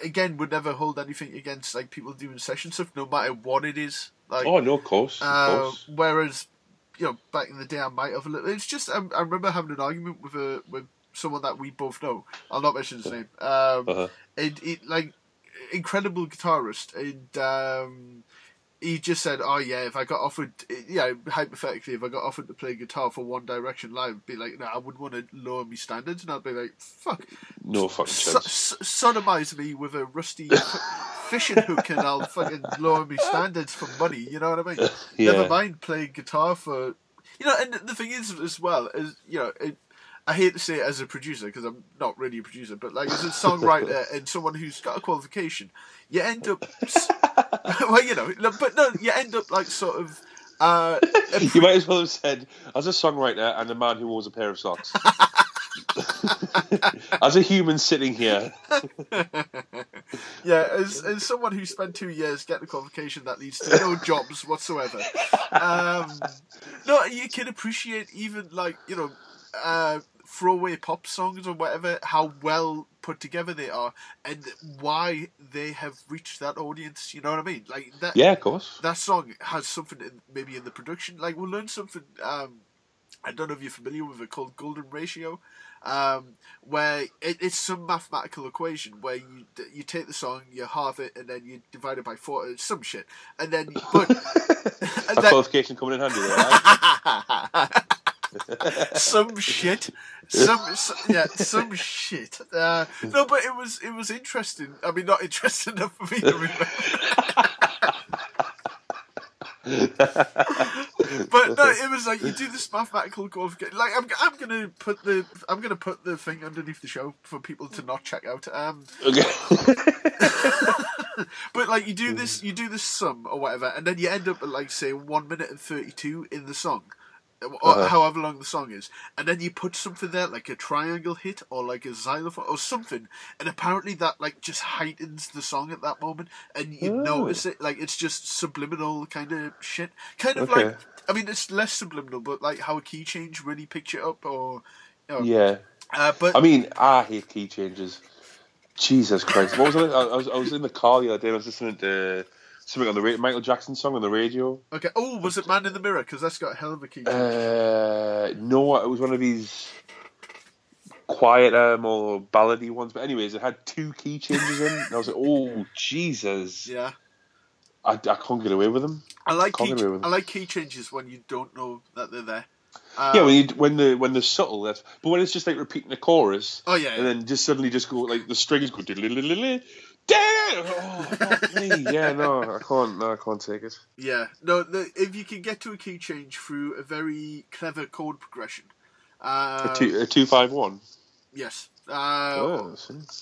again would never hold anything against like people doing session stuff, no matter what it is. Like, Oh no, of course, of Uh, course. whereas, you know, back in the day, I might have a little. It's just I, I remember having an argument with a with someone that we both know. I'll not mention his name. Um, Uh-huh. it, it like incredible guitarist, and um, he just said, "Oh yeah, if I got offered, yeah, hypothetically, if I got offered to play guitar for One Direction live, I'd be like, no, I wouldn't want to lower my standards, and I'd be like, fuck, No fucking chance. so, sodomize me with a rusty fishing hook and I'll fucking lower my standards for money. You know what I mean? Yeah. Never mind playing guitar for, you know. And the thing is, as well, is you know, it, I hate to say it as a producer because I'm not really a producer, but like as a songwriter and someone who's got a qualification, you end up, well, you know, but no, you end up like sort of. Uh, You might as well have said, as a songwriter and a man who owns a pair of socks. as a human sitting here, Yeah, as, as someone who spent two years getting a qualification that leads to no jobs whatsoever, um, no, you can appreciate even like you know, uh, throwaway pop songs or whatever, how well put together they are, and why they have reached that audience. You know what I mean? Like that. yeah, of course. That song has something in, maybe in the production. Like we'll learn something. Um, I don't know if you're familiar with it called golden ratio, um, where it, it's some mathematical equation where you you take the song, you halve it, and then you divide it by four, uh, some shit, and then but and A qualification coming in handy there. right? some shit, some, some yeah, some shit. Uh, no, but it was it was interesting. I mean, not interesting enough for me to remember. but no, it was like you do this mathematical qualification. Like I'm, I'm gonna put the, I'm gonna put the thing underneath the show for people to not check out. Um, Okay. but like you do this, you do this sum or whatever, and then you end up at like say one minute and thirty-two in the song, Uh-huh. however long the song is, and then you put something there like a triangle hit or like a xylophone or something, and apparently that like just heightens the song at that moment, and you Oh. notice it like it's just subliminal kind of shit, kind of Okay. like I mean it's less subliminal, but like how a key change really picks it up, or you know, yeah. uh, but I mean, I hate key changes. Jesus Christ! What was? I, I was I was in the car the other day. and I was listening to something on the radio, Michael Jackson song on the radio. okay. Oh, was it Man in the Mirror? Because that's got a hell of a key. Uh, no, it was one of these quieter, more ballady ones. But anyways, it had two key changes in. And I was like, oh Jesus! yeah. I, I can't get away with them. I like Can't key, get away with I like key changes when you don't know that they're there. Um, yeah, when you when the when they're subtle, that's. But when it's just like repeating the chorus. Oh, yeah, And then just suddenly just go like the strings go. Damn! Oh, me. Yeah, no, I can't. No, I can't take it. yeah, no. The, if you can get to a key change through a very clever chord progression, uh, A two, a two five one. yes, uh, Oh,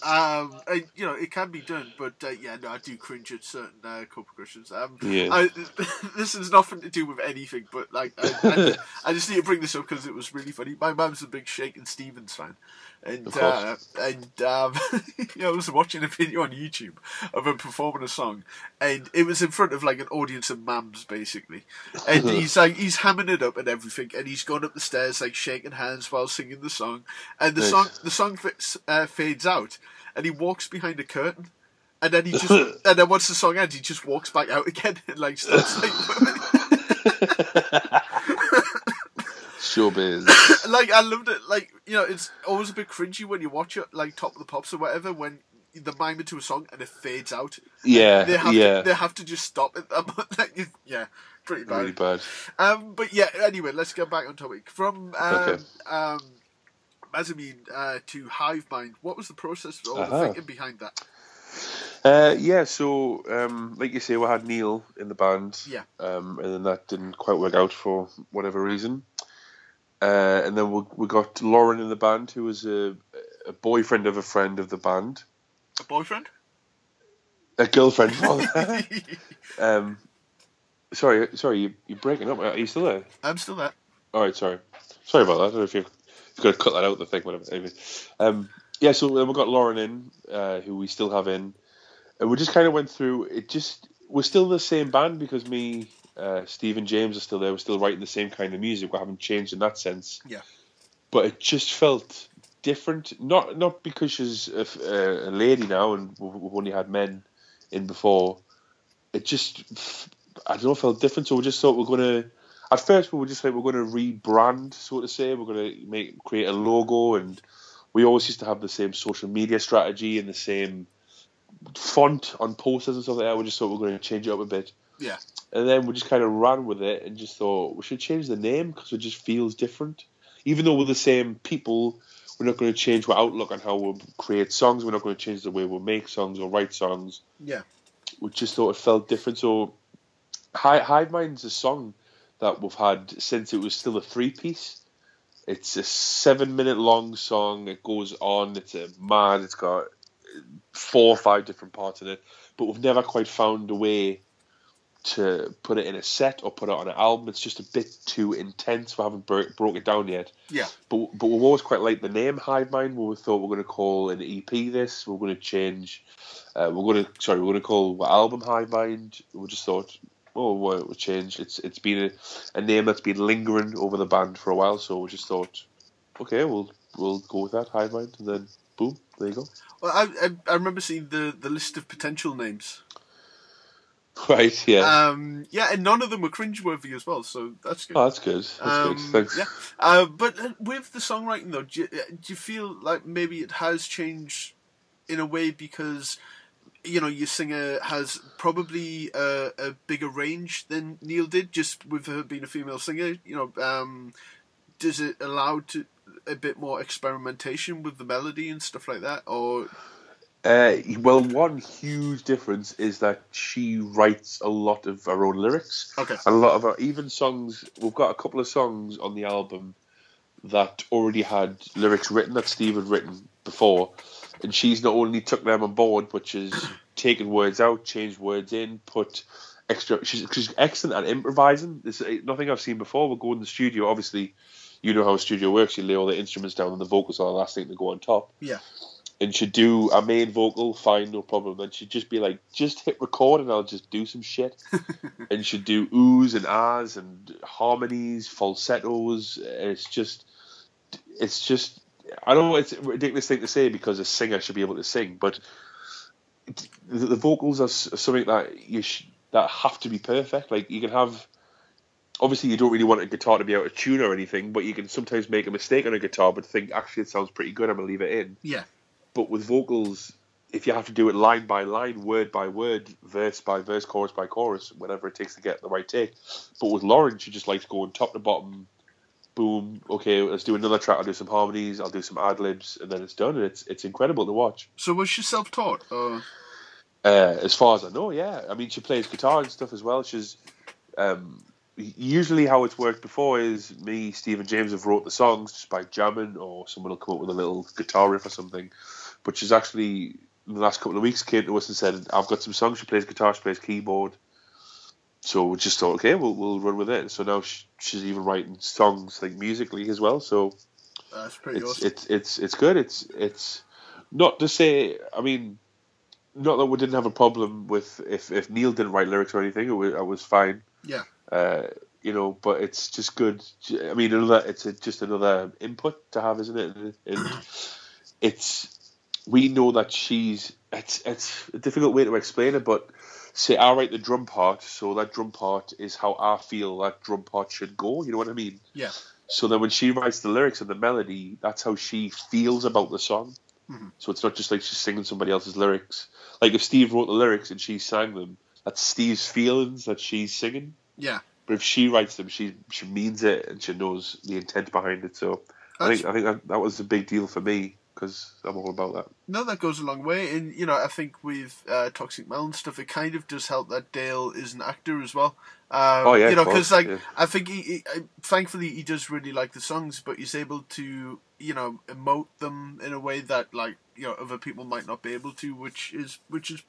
um, and, you know it can be done, but uh, yeah, no, I do cringe at certain uh, chord progressions. Um, Yeah. I, this has nothing to do with anything, but like I, I, I just need to bring this up because it was really funny. My mum's a big Shakin' Stevens fan, and uh, and um, know, I was watching a video on YouTube of him performing a song, and it was in front of like an audience of mams basically, and he's like he's hamming it up and everything, and he's going up the stairs like shaking hands while singing the song, and the Nice. song the song fits, uh, fades out, and he walks behind a curtain. And then he just, and then once the song ends, he just walks back out again and like starts like, Showbiz. like I loved it. Like you know, it's always a bit cringy when you watch it, like Top of the Pops or whatever, when the mime into a song and it fades out. Yeah, They have yeah. to, they have to just stop it. like, yeah, pretty bad. really bad. Um, but yeah, anyway, let's get back on topic. From um, Okay. um, Massamune uh, to Hivemind, what was the process or Uh-huh. thinking behind that? Uh, yeah, so um, like you say, we had Neil in the band. Yeah. Um, and then that didn't quite work out for whatever reason. Uh, and then we, we got Lauren in the band, who was a, a boyfriend of a friend of the band, A boyfriend? a girlfriend. rather. um, sorry, sorry, you, you're breaking up. Are you still there? I'm still there. All right, sorry, sorry about that. I don't know if you've, you've got to cut that out. The thing, whatever. Anyway, um, yeah. So then we got Lauren in, uh, who we still have in, and we just kind of went through. It just we're still the same band because me, Uh, Stephen James is still there. We're still writing the same kind of music. We haven't changed in that sense. Yeah. But it just felt different. Not not because she's a, a lady now, and we've, we've only had men in before. It just, I don't know, felt different. So we just thought we're gonna. At first, we were just like we're going to rebrand, so to say. We're going to make create a logo, and we always used to have the same social media strategy and the same font on posters and stuff like that. We just thought we we're going to change it up a bit. Yeah. And then we just kind of ran with it and just thought we should change the name because it just feels different. Even though we're the same people, we're not going to change our outlook on how we create songs. We're not going to change the way we make songs or write songs. Yeah. We just thought it felt different. So, Hivemind's a song that we've had since it was still a three piece. It's a seven minute long song. It goes on. It's a mad. It's got four or five different parts in it, but we've never quite found a way to put it in a set or put it on an album. It's just a bit too intense. We haven't bro- broke it down yet. Yeah. But but we've always quite liked the name Hivemind. We thought we're going to call an EP this. We're going to change. Uh, we're going to sorry. We're going to call album Hivemind. We just thought. Oh, well, we change. It's it's been a, a name that's been lingering over the band for a while, so we just thought, okay, we'll we'll go with that Hivemind, and then boom, there you go. Well, I, I, I remember seeing the, the list of potential names. Right, yeah. Um, yeah, and none of them were cringeworthy as well, so that's good. Oh, that's good. That's Um, good. Thanks. Yeah, uh, but uh, with the songwriting though, do you, uh, do you feel like maybe it has changed in a way because you know your singer has probably a, a bigger range than Neil did, just with her being a female singer. You know, um, does it allow to a bit more experimentation with the melody and stuff like that, or Uh, well, one huge difference is that she writes a lot of her own lyrics. Okay. And a lot of her, even songs, we've got a couple of songs on the album that already had lyrics written that Steve had written before. And she's not only took them on board, but she's taken words out, changed words in, put extra. She's, she's excellent at improvising. There's uh, nothing I've seen before. We'll go in the studio. Obviously, you know how a studio works. You lay all the instruments down, and the vocals are the last thing to go on top yeah, and she'd do a main vocal, fine, no problem. Then she'd just be like, just hit record and I'll just do some shit. and she'd do oohs and ahs and harmonies, falsettos. It's just, it's just, I don't know, it's a ridiculous thing to say because a singer should be able to sing, but the, the vocals are something that you sh- that have to be perfect. Like you can have. Obviously, you don't really want a guitar to be out of tune or anything, but you can sometimes make a mistake on a guitar, but think actually it sounds pretty good. I'm gonna leave it in yeah, but with vocals, if you have to do it line by line, word by word, verse by verse, chorus by chorus, whatever it takes to get the right take. But with Lauren, she just likes going top to bottom, boom. Okay, let's do another track. I'll do some harmonies. I'll do some ad libs, and then it's done. And it's it's incredible to watch. So was she self-taught? Uh, as far as I know, yeah. I mean, she plays guitar and stuff as well. She's um, usually how it's worked before is me, Steve, and James have wrote the songs just by jamming, or someone will come up with a little guitar riff or something. But she's actually in the last couple of weeks came to us and said, "I've got some songs." She plays guitar, she plays keyboard. So we just thought, okay, we'll we'll run with it. So now she, she's even writing songs like musically as well. So that's pretty it's awesome. it's it's it's good. It's it's not to say. I mean, not that we didn't have a problem with if if Neil didn't write lyrics or anything. It was, it was fine. Yeah. Uh, you know, but it's just good. I mean, another it's a, just another input to have, isn't it? And, it's we know that she's it's it's a difficult way to explain it, but say I write the drum part, so that drum part is how I feel that drum part should go. You know what I mean? Yeah. So then when she writes the lyrics and the melody, that's how she feels about the song. Mm-hmm. So it's not just like she's singing somebody else's lyrics. Like if Steve wrote the lyrics and she sang them, that's Steve's feelings that she's singing. Yeah. But if she writes them, she she means it and she knows the intent behind it. So I think I think that, that was a big deal for me because I'm all about that. No, that goes a long way, and you know, I think with uh, Toxic Melon stuff, it kind of does help that Dale is an actor as well. Um, Oh, yeah, you know, because like yeah. I think he, he, thankfully, he does really like the songs, but he's able to, you know, emote them in a way that like you know other people might not be able to, which is which is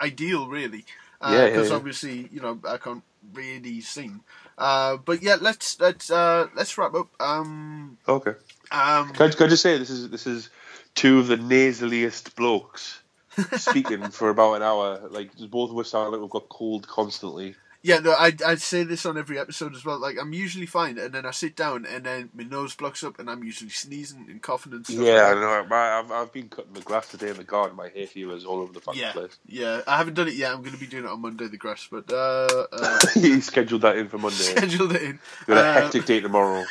ideal, really. Yeah, yeah, Because yeah. obviously, you know, I can't really sing. Uh, but yeah, let's let's uh, let's wrap up. Um, Okay. Um, Can I, can I just say this is this is two of the nasaliest blokes speaking for about an hour. Like both of us sound like we've got cold constantly. Yeah, no, I I say this on every episode as well. Like I'm usually fine, and then I sit down, and then my nose blocks up, and I'm usually sneezing and coughing and stuff. Yeah, I like know. My, I've, I've been cutting the grass today in the garden. My hay fever is all over the fucking Yeah, place. yeah. I haven't done it yet. I'm going to be doing it on Monday, the grass, but uh, uh you scheduled that in for Monday. scheduled it in. Got a Uh, hectic day tomorrow.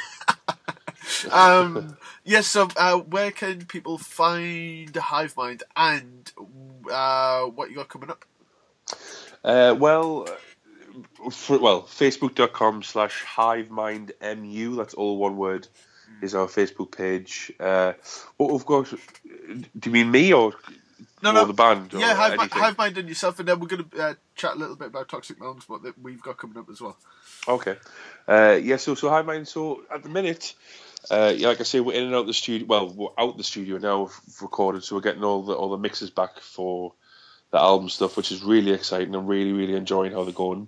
Um, yes. so, uh, where can people find Hivemind and uh, what you got coming up? Uh, well, for, well, facebook.com slash hivemindmu, that's all one word, is our Facebook page. Uh, what we've got, do you mean me or, No, or no. the band? Yeah, Hive, Mi- anything? Hive Mind and yourself, and then we're going to uh, chat a little bit about Toxic Melons, what we've got coming up as well. Okay. Uh, yeah, so, so Hivemind, so at the minute, uh, yeah, like I say, we're in and out the studio. Well, we're out the studio now, we've recorded, so we're getting all the all the mixes back for the album stuff, which is really exciting. I'm really, really enjoying how they're going.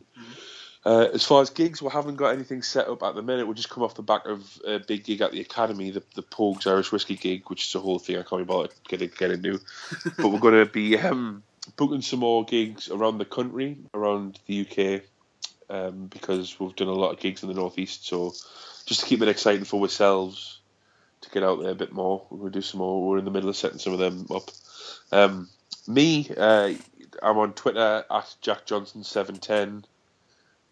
Uh, as far as gigs, we haven't got anything set up at the minute. We just come off the back of a big gig at the Academy, the, the Pogues Irish Whiskey gig, which is a whole thing I can't be bothered getting get into. but we're going to be um, booking some more gigs around the country, around the UK, um, because we've done a lot of gigs in the northeast. So just to keep it exciting for ourselves to get out there a bit more, we're going to do some more. We're in the middle of setting some of them up. Um, me, uh, I'm on Twitter at Jack Johnson seven ten.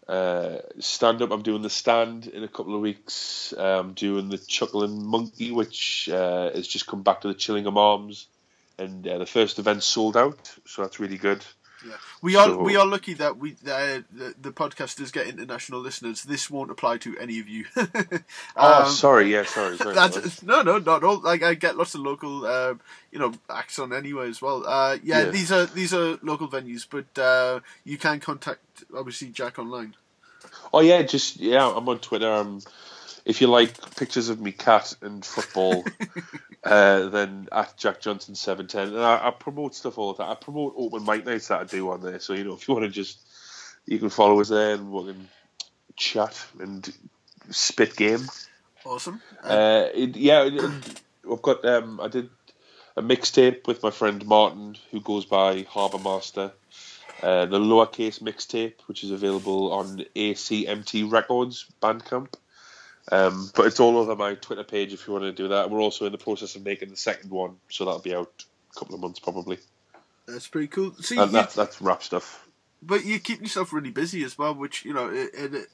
Uh, stand up. I'm doing the stand in a couple of weeks. I'm doing the Chuckling Monkey, which uh, has just come back to the Chillingham Arms, and uh, the first event sold out, so that's really good. Yeah, we are So- we are lucky that we uh, the, the podcast does get international listeners. This won't apply to any of you. Oh, Um, sorry. Yeah, sorry. sorry. That's no, no, not all. Like I get lots of local, uh, you know, acts on anyway as well. Uh, yeah, Yeah. these are these are local venues, but uh, you can contact obviously Jack online. Oh yeah, just yeah. I'm on Twitter. Um, if you like pictures of me cat and football, uh, then at Jack Johnson seven ten. And I, I promote stuff all the time. I promote open mic nights that I do on there. So you know, if you want to just, you can follow us there and we can chat and spit game. Awesome. Uh, it, yeah, it- I've got. Um, I did a mixtape with my friend Martin, who goes by Harbour Master. Uh, the lowercase mixtape, which is available on ACMT Records Bandcamp. Um, but it's all over my Twitter page if you want to do that. We're also in the process of making the second one, so that'll be out a couple of months probably. That's pretty cool. See, And that, that's rap stuff. but you keep yourself really busy as well, which you know, it, it,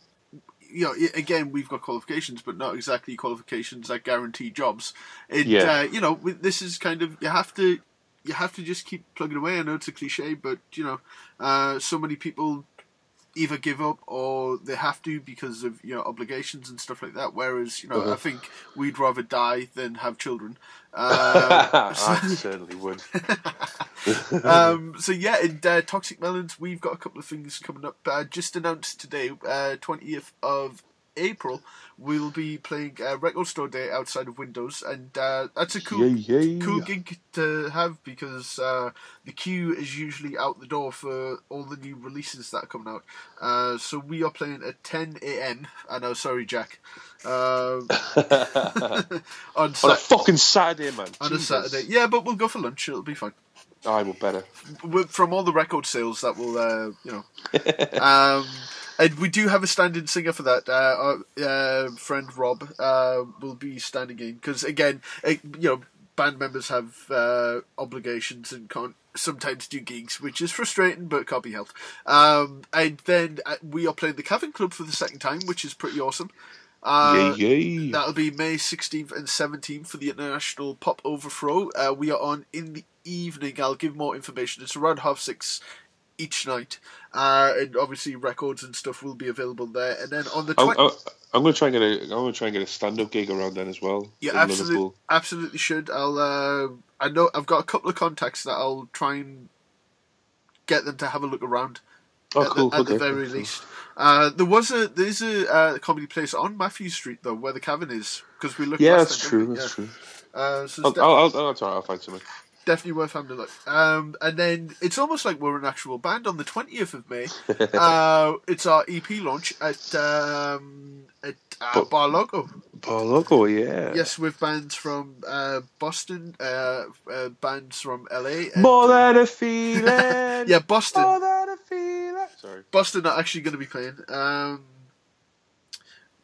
you know, again, we've got qualifications, but not exactly qualifications that guarantee jobs. It, Yeah. uh, you know, this is kind of you have to, you have to just keep plugging away. I know it's a cliche, but you know, uh, so many people either give up or they have to because of you know obligations and stuff like that. Whereas you know, Uh-huh. I think we'd rather die than have children. Uh, I certainly would. um, so yeah, in uh, Toxic Melons, we've got a couple of things coming up. Uh, just announced today, twentieth of April, we'll be playing uh, Record Store Day outside of Windows, and uh, that's a cool, Yeah, yeah. cool gig to have because uh, the queue is usually out the door for all the new releases that are coming out. Uh, so we are playing at ten a.m. I know, sorry, Jack. Um, on On a Sat- fucking Saturday, man. on a Saturday, yeah, but we'll go for lunch. It'll be fine. I will better. From all the record sales that will, uh, you know. um, and we do have a stand-in singer for that. Uh, our uh, friend Rob uh, will be standing in because again, uh, you know, band members have uh, obligations and can't sometimes do gigs, which is frustrating, but can't be helped. Um, and then uh, we are playing the Cavern Club for the second time, which is pretty awesome. Uh, yeah, yeah. That'll be May 16th and 17th for the International Pop Overthrow. Uh, we are on in the evening. I'll give more information. It's around half six each night. Uh, and obviously, records and stuff will be available there. And then on the I'm, 20th. I'm, I'm going to try and get a. I'm going to try and get a stand-up gig around then as well. Yeah, absolutely, Liverpool. absolutely should. I'll. Uh, I know I've got a couple of contacts that I'll try and get them to have a look around. Oh, at, cool. the, at okay. the very least. Uh, there was a there's a uh, comedy place on Mathew Street though where the cavern is because we looked. Yeah, that's time, true. That's Yeah. true. Uh, so I'll, I'll, I'll, I'll, try, I'll find something. Definitely worth having a look. Um, and then it's almost like we're an actual band on the twentieth of May. uh, it's our EP launch at um, at uh, But- Bar Logo. Oh, logo, yeah. Yes, with bands from uh, Boston, uh, uh, bands from LA. and- More than a feeling. yeah, Boston. More than a feeling. Sorry. Boston are actually going to be playing. Um,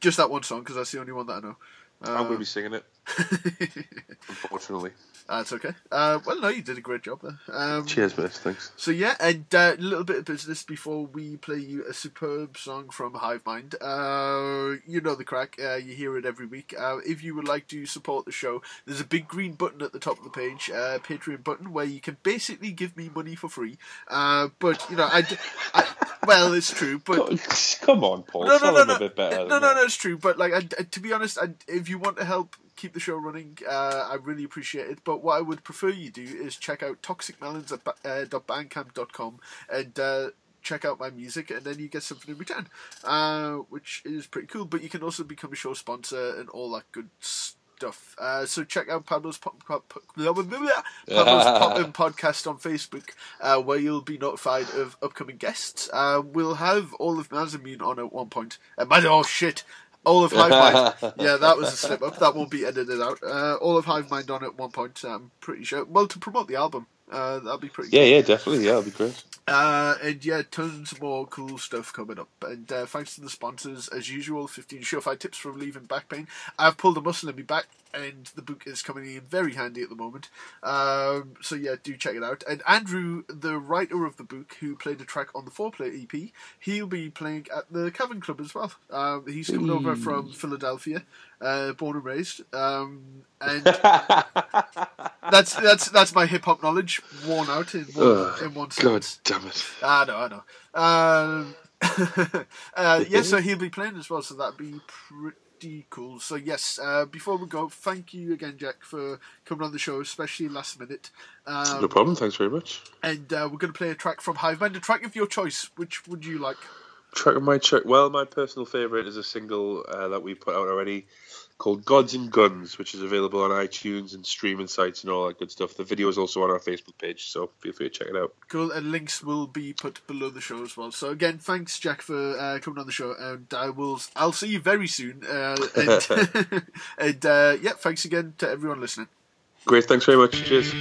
just that one song because that's the only one that I know. I'm going to Um, be singing it, unfortunately. That's okay. Uh, well, no, you did a great job there. Um, Cheers, mate. Thanks. So yeah, and uh, a little bit of business before we play you a superb song from Hivemind. Uh, you know the crack. Uh, you hear it every week. Uh, if you would like to support the show, there's a big green button at the top of the page, uh, Patreon button, where you can basically give me money for free. Uh, but you know, I, d- I- well, it's true, but Come on, Paul. no, no, no, no, a bit better. no, no, no, it's true. But like, I, I- to be honest, I, if you want to help keep the show running, uh, I really appreciate it. But what I would prefer you do is check out toxicmelons at uh, dot bandcamp.com and. Uh, Check out my music, and then you get something in return, uh, which is pretty cool. But you can also become a show sponsor and all that good stuff. Uh, so check out Pablo's Pop, Pop, Pop, Pablo's podcast on Facebook, uh, where you'll be notified of upcoming guests. Uh, we'll have all of Massamune on at one point. Uh, Maz- oh shit! All of Hivemind. yeah, that was a slip up. That won't be edited out. Uh, all of Hivemind on at one point. I'm pretty sure. Well, to promote the album. Uh, that'd be pretty. Yeah, yeah, definitely. Yeah, that'd be great. Uh, and yeah, tons more cool stuff coming up. And uh, thanks to the sponsors, as usual, 15 surefire tips for relieving back pain. I've pulled a muscle in my back, and the book is coming in very handy at the moment. Um, so yeah, do check it out. And Andrew, the writer of the book, who played a track on the four-player EP, he'll be playing at the Cavern Club as well. Um, he's coming over from Philadelphia, uh, born and raised. Um, and that's that's that's my hip hop knowledge worn out in one, Ugh, in one God sentence. damn it. I know, I know. Um, uh, yeah, so he'll be playing as well, so that'd be pretty cool. So yes, uh, before we go, thank you again, Jack, for coming on the show, especially last minute. Um, No problem. Thanks very much. and uh, we're going to play a track from Hivemind, a track of your choice. Which would you like? Track of my track. Well, my personal favourite is a single uh, that we put out already called "Gods and Guns," which is available on iTunes and streaming sites and all that good stuff. The video is also on our Facebook page, so feel free to check it out. Cool, and links will be put below the show as well. So again, thanks, Jack, for uh, coming on the show, and I will. I'll see you very soon. Uh, and and uh, yeah, thanks again to everyone listening. Great. Thanks very much. Cheers.